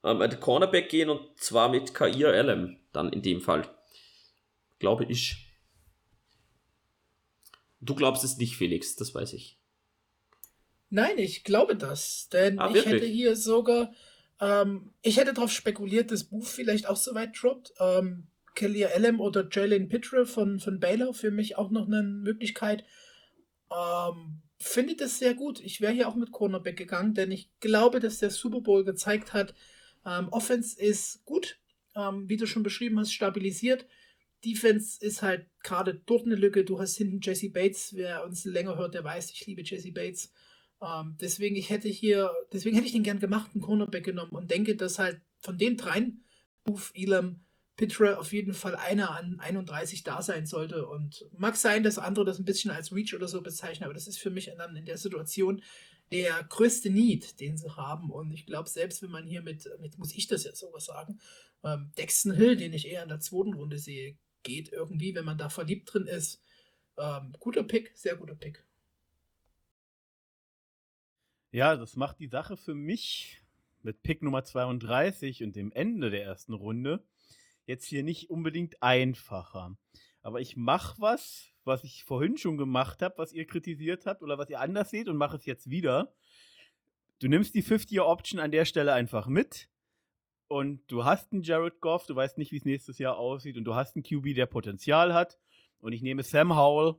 ähm, Cornerback gehen und zwar mit Kair Allen dann in dem Fall. Glaube ich. Du glaubst es nicht, Felix, das weiß ich. Nein, ich glaube das. Denn ah, ich hätte hier sogar, ähm, ich hätte darauf spekuliert, dass Buch vielleicht auch so weit droppt. Ähm, Kelly Elem oder Jalen Pitre von, von Baylor für mich auch noch eine Möglichkeit. Ähm, finde das sehr gut. Ich wäre hier auch mit Cornerback gegangen, denn ich glaube, dass der Super Bowl gezeigt hat, ähm, Offense ist gut, ähm, wie du schon beschrieben hast, stabilisiert. Defense ist halt gerade dort eine Lücke. Du hast hinten Jesse Bates. Wer uns länger hört, der weiß, ich liebe Jesse Bates. Ähm, deswegen, ich hätte hier, deswegen hätte ich den gern gemachten Cornerback genommen und denke, dass halt von den dreien, Booth, Elam, Pitre auf jeden Fall einer an 31 da sein sollte. Und mag sein, dass andere das ein bisschen als Reach oder so bezeichnen, aber das ist für mich dann in der Situation der größte Need, den sie haben. Und ich glaube, selbst wenn man hier mit, mit, muss ich das jetzt sogar sagen, ähm, Dexton Hill, den ich eher in der zweiten Runde sehe, geht irgendwie, wenn man da verliebt drin ist. Ähm, guter Pick, sehr guter Pick. Ja, das macht die Sache für mich mit Pick Nummer 32 und dem Ende der ersten Runde jetzt hier nicht unbedingt einfacher. Aber ich mache was, was ich vorhin schon gemacht habe, was ihr kritisiert habt oder was ihr anders seht und mache es jetzt wieder. Du nimmst die 50er-Option an der Stelle einfach mit und du hast einen Jared Goff, du weißt nicht, wie es nächstes Jahr aussieht und du hast einen QB, der Potenzial hat und ich nehme Sam Howell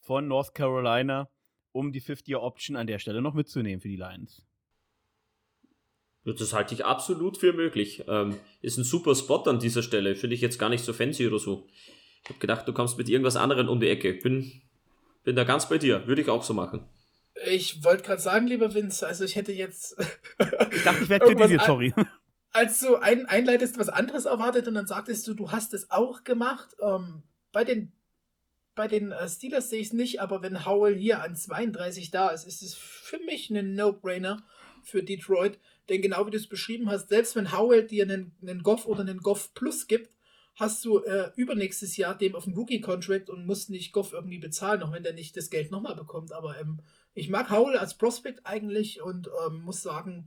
von North Carolina, um die 50er-Option an der Stelle noch mitzunehmen für die Lions. Das halte ich absolut für möglich. Ähm, ist ein super Spot an dieser Stelle. Finde ich jetzt gar nicht so fancy oder so. Ich habe gedacht, du kommst mit irgendwas anderem um die Ecke. Bin, bin da ganz bei dir. Würde ich auch so machen. Ich wollte gerade sagen, lieber Vince, also ich hätte jetzt. ich dachte, ich werde kritisiert, sorry. Als du ein, einleitest, was anderes erwartet und dann sagtest du, du hast es auch gemacht. Ähm, bei den, bei den äh, Steelers sehe ich es nicht, aber wenn Howell hier an 32 da ist, ist es für mich ein No-Brainer für Detroit. Denn genau wie du es beschrieben hast, selbst wenn Howell dir einen, einen Goff oder einen Goff Plus gibt, hast du äh, übernächstes Jahr dem auf dem Rookie-Contract und musst nicht Goff irgendwie bezahlen, auch wenn der nicht das Geld nochmal bekommt. Aber ähm, ich mag Howell als Prospect eigentlich und ähm, muss sagen,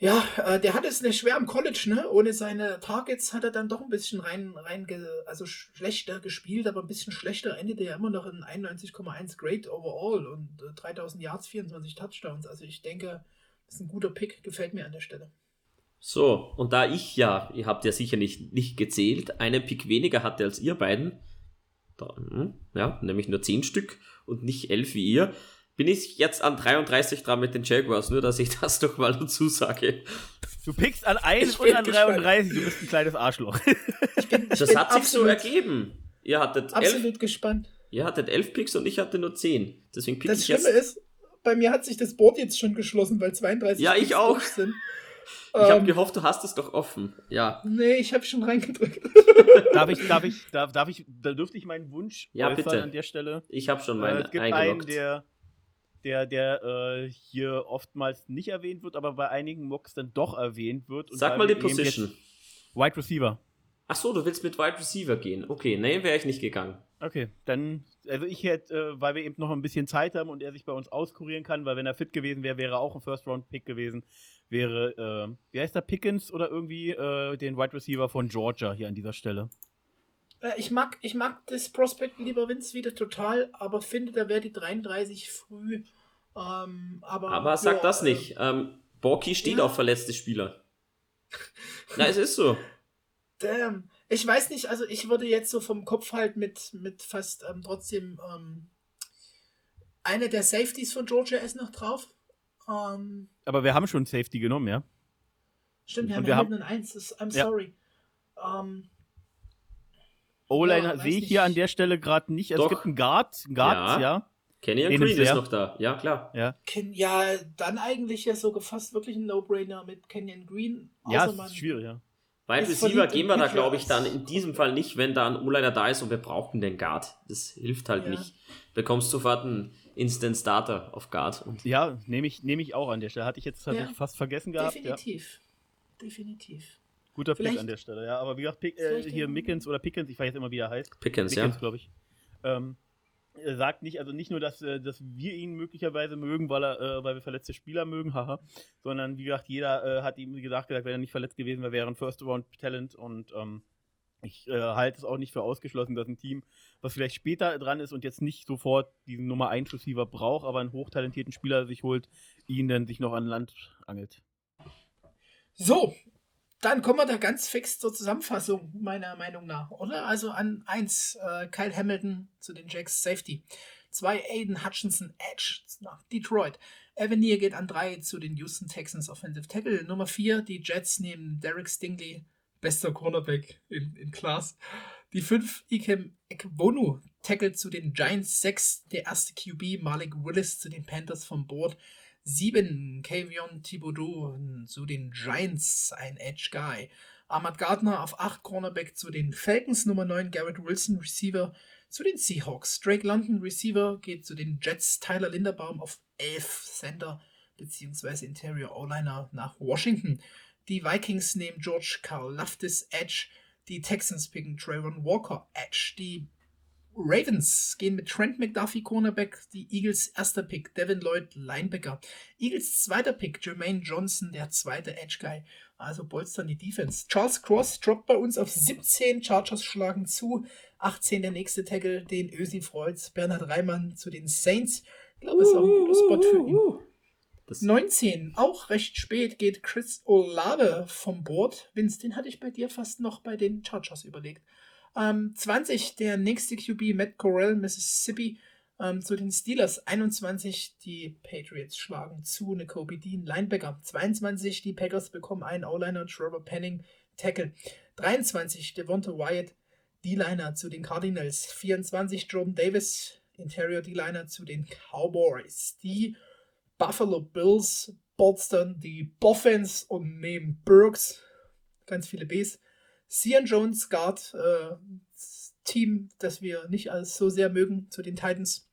ja, äh, der hat es nicht schwer am College, ne? Ohne seine Targets hat er dann doch ein bisschen rein, rein also schlechter gespielt, aber ein bisschen schlechter endete er immer noch in 91,1 Grade overall und äh, 3000 Yards, 24 Touchdowns. Also ich denke, das ist ein guter Pick, gefällt mir an der Stelle. So, und da ich ja, ihr habt ja sicher nicht, nicht gezählt, einen Pick weniger hatte als ihr beiden, da, hm, ja, nämlich nur 10 Stück und nicht 11 wie ihr, bin ich jetzt an 33 dran mit den Jaguars, nur dass ich das doch mal dazu sage. Du pickst an 1 und an 33, du bist ein kleines Arschloch. Ich bin, ich das hat sich so ergeben. Ihr hattet absolut elf, gespannt. Ihr hattet 11 Picks und ich hatte nur 10. Deswegen pick das ich Schlimme jetzt. ist, bei mir hat sich das Board jetzt schon geschlossen, weil 32 Ja, ich auch. Sind. Ich habe ähm, gehofft, du hast es doch offen. Ja. Nee, ich habe schon reingedrückt. darf ich, darf ich, darf, darf ich, da dürfte ich meinen Wunsch ja, bitte. an der Stelle. Ich habe schon meinen äh, Es gibt einen, der, der, der äh, hier oftmals nicht erwähnt wird, aber bei einigen Mocks dann doch erwähnt wird. Sag mal die Position. Wide Receiver. Ach so, du willst mit Wide Receiver gehen. Okay, nee, wäre ich nicht gegangen. Okay, dann, also ich hätte, äh, weil wir eben noch ein bisschen Zeit haben und er sich bei uns auskurieren kann, weil wenn er fit gewesen wäre, wäre er auch ein First-Round-Pick gewesen, wäre, äh, wie heißt der, Pickens oder irgendwie äh, den Wide Receiver von Georgia hier an dieser Stelle. Äh, ich mag, ich mag das Prospect lieber Vince wieder total, aber finde, da wäre die 33 früh. Ähm, aber, aber sag ja, das nicht. Ähm, Borky steht ja. auf verletzte Spieler. Na, es ist so. Damn. Ich weiß nicht, also ich würde jetzt so vom Kopf halt mit, mit fast ähm, trotzdem ähm, eine der Safeties von Georgia ist noch drauf. Ähm, Aber wir haben schon Safety genommen, ja? Stimmt, wir haben, wir haben einen Eins. I'm sorry. Ja. Ähm, O-Line ja, sehe ich hier an der Stelle gerade nicht. Also es gibt einen Guard, einen Guard, ja. ja. Kenny und Green ist noch da, ja klar. Ja. Ken, ja, dann eigentlich ja so gefasst wirklich ein No-Brainer mit Kenyon Green. Ja, ist schwierig, ja. Weil Receiver gehen wir da, glaube ich, dann in diesem Fall nicht, wenn da ein O-Liner da ist und wir brauchen den Guard. Das hilft halt ja. nicht. Bekommst sofort einen Instant Starter auf Guard. ja, nehme ich, nehm ich auch an der Stelle. Hatte ich jetzt tatsächlich ja, fast vergessen gehabt. Definitiv. Ja. Definitiv. Guter Vielleicht Pick an der Stelle, ja. Aber wie gesagt, Pick, äh, hier Mickens oder Pickens, ich weiß jetzt immer, wie er heißt. Pickens, Pickens ja. glaube ich. Ähm, er sagt nicht, also nicht nur, dass, äh, dass wir ihn möglicherweise mögen, weil, er, äh, weil wir verletzte Spieler mögen, haha, sondern wie gesagt, jeder äh, hat ihm gesagt, gesagt, wenn er nicht verletzt gewesen wäre, wäre er ein First-Round-Talent und ähm, ich äh, halte es auch nicht für ausgeschlossen, dass ein Team, was vielleicht später dran ist und jetzt nicht sofort diesen Nummer 1 Receiver braucht, aber einen hochtalentierten Spieler sich holt, ihn dann sich noch an Land angelt. So, dann kommen wir da ganz fix zur Zusammenfassung, meiner Meinung nach, oder? Also an 1 äh, Kyle Hamilton zu den Jacks Safety. 2 Aiden Hutchinson Edge nach Detroit. Neer geht an 3 zu den Houston Texans Offensive Tackle. Nummer 4, die Jets nehmen Derek Stingley, bester Cornerback in, in Class. Die 5, Ikem Ekbonu, Tackle zu den Giants. 6, der erste QB, Malik Willis zu den Panthers vom Board. 7. Kavion Thibodeau zu den Giants, ein Edge Guy. Ahmad Gardner auf 8 Cornerback zu den Falcons. Nummer 9 Garrett Wilson Receiver zu den Seahawks. Drake London Receiver geht zu den Jets. Tyler Linderbaum auf 11 Center bzw. Interior O-Liner nach Washington. Die Vikings nehmen George Carl Laftis Edge. Die Texans picken Trayvon Walker Edge. Die Ravens gehen mit Trent McDuffie Cornerback, die Eagles erster Pick Devin Lloyd Linebacker, Eagles zweiter Pick Jermaine Johnson, der zweite Edge Guy, also bolstern die Defense. Charles Cross droppt bei uns auf 17, Chargers schlagen zu, 18 der nächste Tackle, den Ösi Freuds, Bernhard Reimann zu den Saints, ich glaube, es ist auch ein guter Spot für ihn. Das 19, auch recht spät, geht Chris Olave vom Board. Vince, den hatte ich bei dir fast noch bei den Chargers überlegt. Ähm, 20 der nächste QB Matt Corral, Mississippi, ähm, zu den Steelers. 21 die Patriots schlagen zu, eine Kobe Dean Linebacker. 22 die Packers bekommen einen O-Liner, Trevor Penning Tackle. 23 Devonta Wyatt D-Liner zu den Cardinals. 24 Jordan Davis Interior D-Liner zu den Cowboys. Die Buffalo Bills bolstern die Boffins und nehmen Burks, ganz viele Bs, Cian Jones Guard, äh, Team, das wir nicht als so sehr mögen, zu den Titans.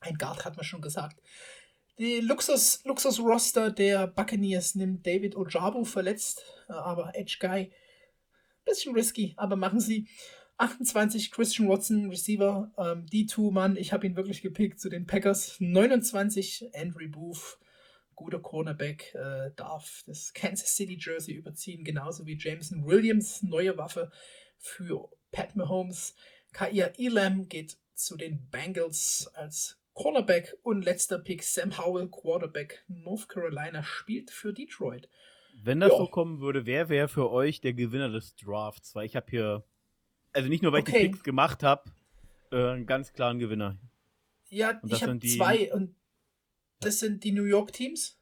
Ein Guard hat man schon gesagt. Die Luxus, Luxus-Roster der Buccaneers nimmt David Ojabu verletzt, äh, aber Edge Guy. Bisschen risky, aber machen sie. 28 Christian Watson, Receiver, ähm, D2-Mann, ich habe ihn wirklich gepickt zu den Packers. 29 Andrew Booth, guter Cornerback, äh, darf das Kansas City Jersey überziehen, genauso wie Jameson Williams, neue Waffe für Pat Mahomes. Kair Elam geht zu den Bengals als Cornerback und letzter Pick Sam Howell, Quarterback North Carolina, spielt für Detroit. Wenn das jo. so kommen würde, wer wäre für euch der Gewinner des Drafts? Weil ich habe hier, also nicht nur, weil okay. ich die Picks gemacht habe, äh, einen ganz klaren Gewinner. Ja, ich habe zwei und das sind die New York Teams,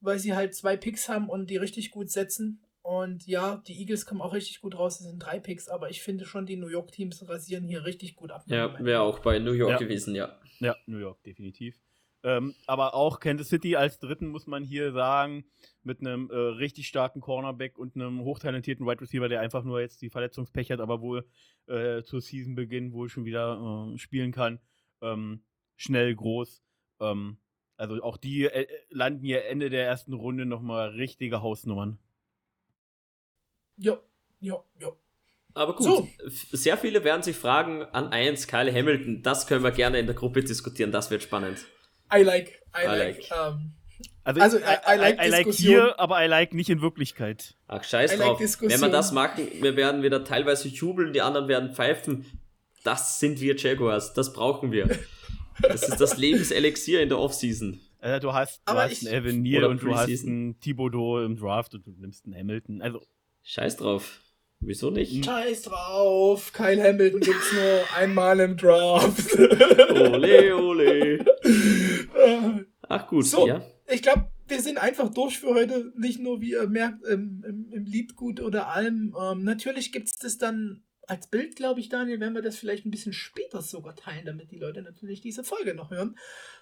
weil sie halt zwei Picks haben und die richtig gut setzen. Und ja, die Eagles kommen auch richtig gut raus. Das sind drei Picks, aber ich finde schon, die New York Teams rasieren hier richtig gut ab. Ja, wäre auch bei New York ja. gewesen, ja. Ja, New York, definitiv. Ähm, aber auch Kansas City als dritten muss man hier sagen, mit einem äh, richtig starken Cornerback und einem hochtalentierten Wide Receiver, der einfach nur jetzt die Verletzungspech hat, aber wohl äh, zur Season wohl schon wieder äh, spielen kann. Ähm, schnell, groß. Ähm, also auch die äh, landen hier Ende der ersten Runde nochmal richtige Hausnummern. Ja, ja, ja. Aber gut, so. sehr viele werden sich fragen an 1 Kyle Hamilton. Das können wir gerne in der Gruppe diskutieren, das wird spannend. I like, I, I like. like. Um, ähm, also, also I, I, like, I, like hier, aber I like nicht in Wirklichkeit. Ach, scheiß drauf. Like Wenn wir das machen, wir werden wieder teilweise jubeln, die anderen werden pfeifen. Das sind wir Jaguars, das brauchen wir. Das ist das Lebenselixier in der Offseason. Äh, du hast, du hast einen Evan Neal und du hast einen Thibodeau im Draft und du nimmst einen Hamilton. Also. Scheiß drauf. Wieso nicht? Scheiß drauf. Kyle Hamilton gibt's nur einmal im Draft. ole, ole. Ach gut, so, ja. Ich glaube, wir sind einfach durch für heute. Nicht nur, wie ihr merkt, im, im, im Liedgut oder allem. Ähm, natürlich gibt's das dann als Bild, glaube ich, Daniel, werden wir das vielleicht ein bisschen später sogar teilen, damit die Leute natürlich diese Folge noch hören.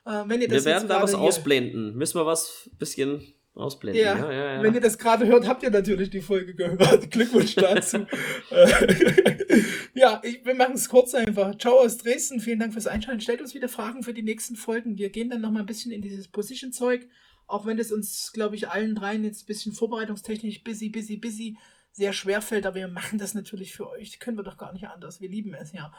Äh, wenn ihr das wir werden da was ausblenden. Müssen wir was bisschen Ausblenden. Ja, ja, ja, ja. wenn ihr das gerade hört, habt ihr natürlich die Folge gehört. Glückwunsch dazu. ja, ich, wir machen es kurz einfach. Ciao aus Dresden. Vielen Dank fürs Einschalten. Stellt uns wieder Fragen für die nächsten Folgen. Wir gehen dann nochmal ein bisschen in dieses Position-Zeug. Auch wenn es uns, glaube ich, allen dreien jetzt ein bisschen vorbereitungstechnisch busy, busy, busy sehr schwer fällt. Aber wir machen das natürlich für euch. Können wir doch gar nicht anders. Wir lieben es ja.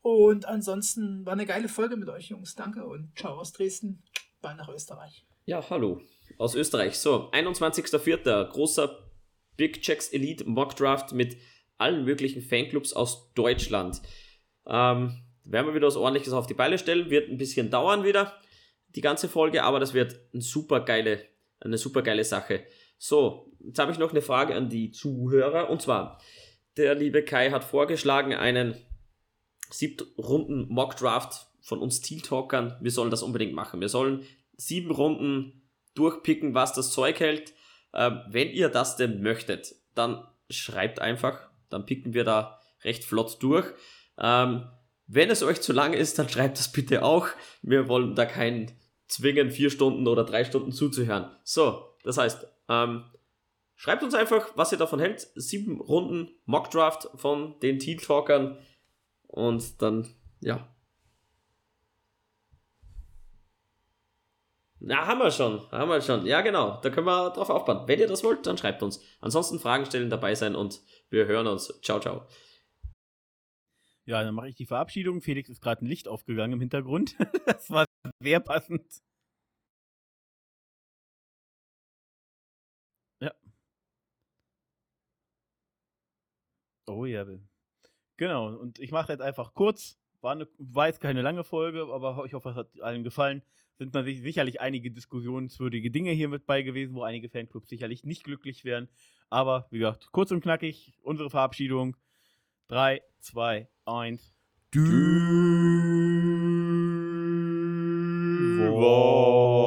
Und ansonsten war eine geile Folge mit euch, Jungs. Danke und ciao aus Dresden. Bye nach Österreich. Ja, hallo aus Österreich. So, 21.04. großer Big Checks Elite Mock Draft mit allen möglichen Fanclubs aus Deutschland. Ähm, werden wir wieder was ordentliches auf die Beine stellen. Wird ein bisschen dauern wieder, die ganze Folge, aber das wird eine super geile, eine super geile Sache. So, jetzt habe ich noch eine Frage an die Zuhörer. Und zwar, der liebe Kai hat vorgeschlagen, einen siebten Mock Draft von uns Teal Talkern. Wir sollen das unbedingt machen. Wir sollen sieben Runden durchpicken, was das Zeug hält. Ähm, wenn ihr das denn möchtet, dann schreibt einfach, dann picken wir da recht flott durch. Ähm, wenn es euch zu lang ist, dann schreibt das bitte auch. Wir wollen da keinen zwingen, vier Stunden oder drei Stunden zuzuhören. So, das heißt, ähm, schreibt uns einfach, was ihr davon hält. Sieben Runden Mockdraft von den Teal Talkern. Und dann, ja, Na, haben wir schon, haben wir schon. Ja, genau, da können wir drauf aufbauen. Wenn ihr das wollt, dann schreibt uns. Ansonsten Fragen stellen, dabei sein und wir hören uns. Ciao, ciao. Ja, dann mache ich die Verabschiedung. Felix ist gerade ein Licht aufgegangen im Hintergrund. das war sehr passend. Oh ja. Genau, und ich mache jetzt einfach kurz. War, eine, war jetzt keine lange Folge, aber ich hoffe, es hat allen gefallen sind natürlich sicherlich einige diskussionswürdige Dinge hier mit bei gewesen, wo einige Fanclubs sicherlich nicht glücklich wären. Aber wie gesagt, kurz und knackig, unsere Verabschiedung. 3, 2, 1. Du. Wow.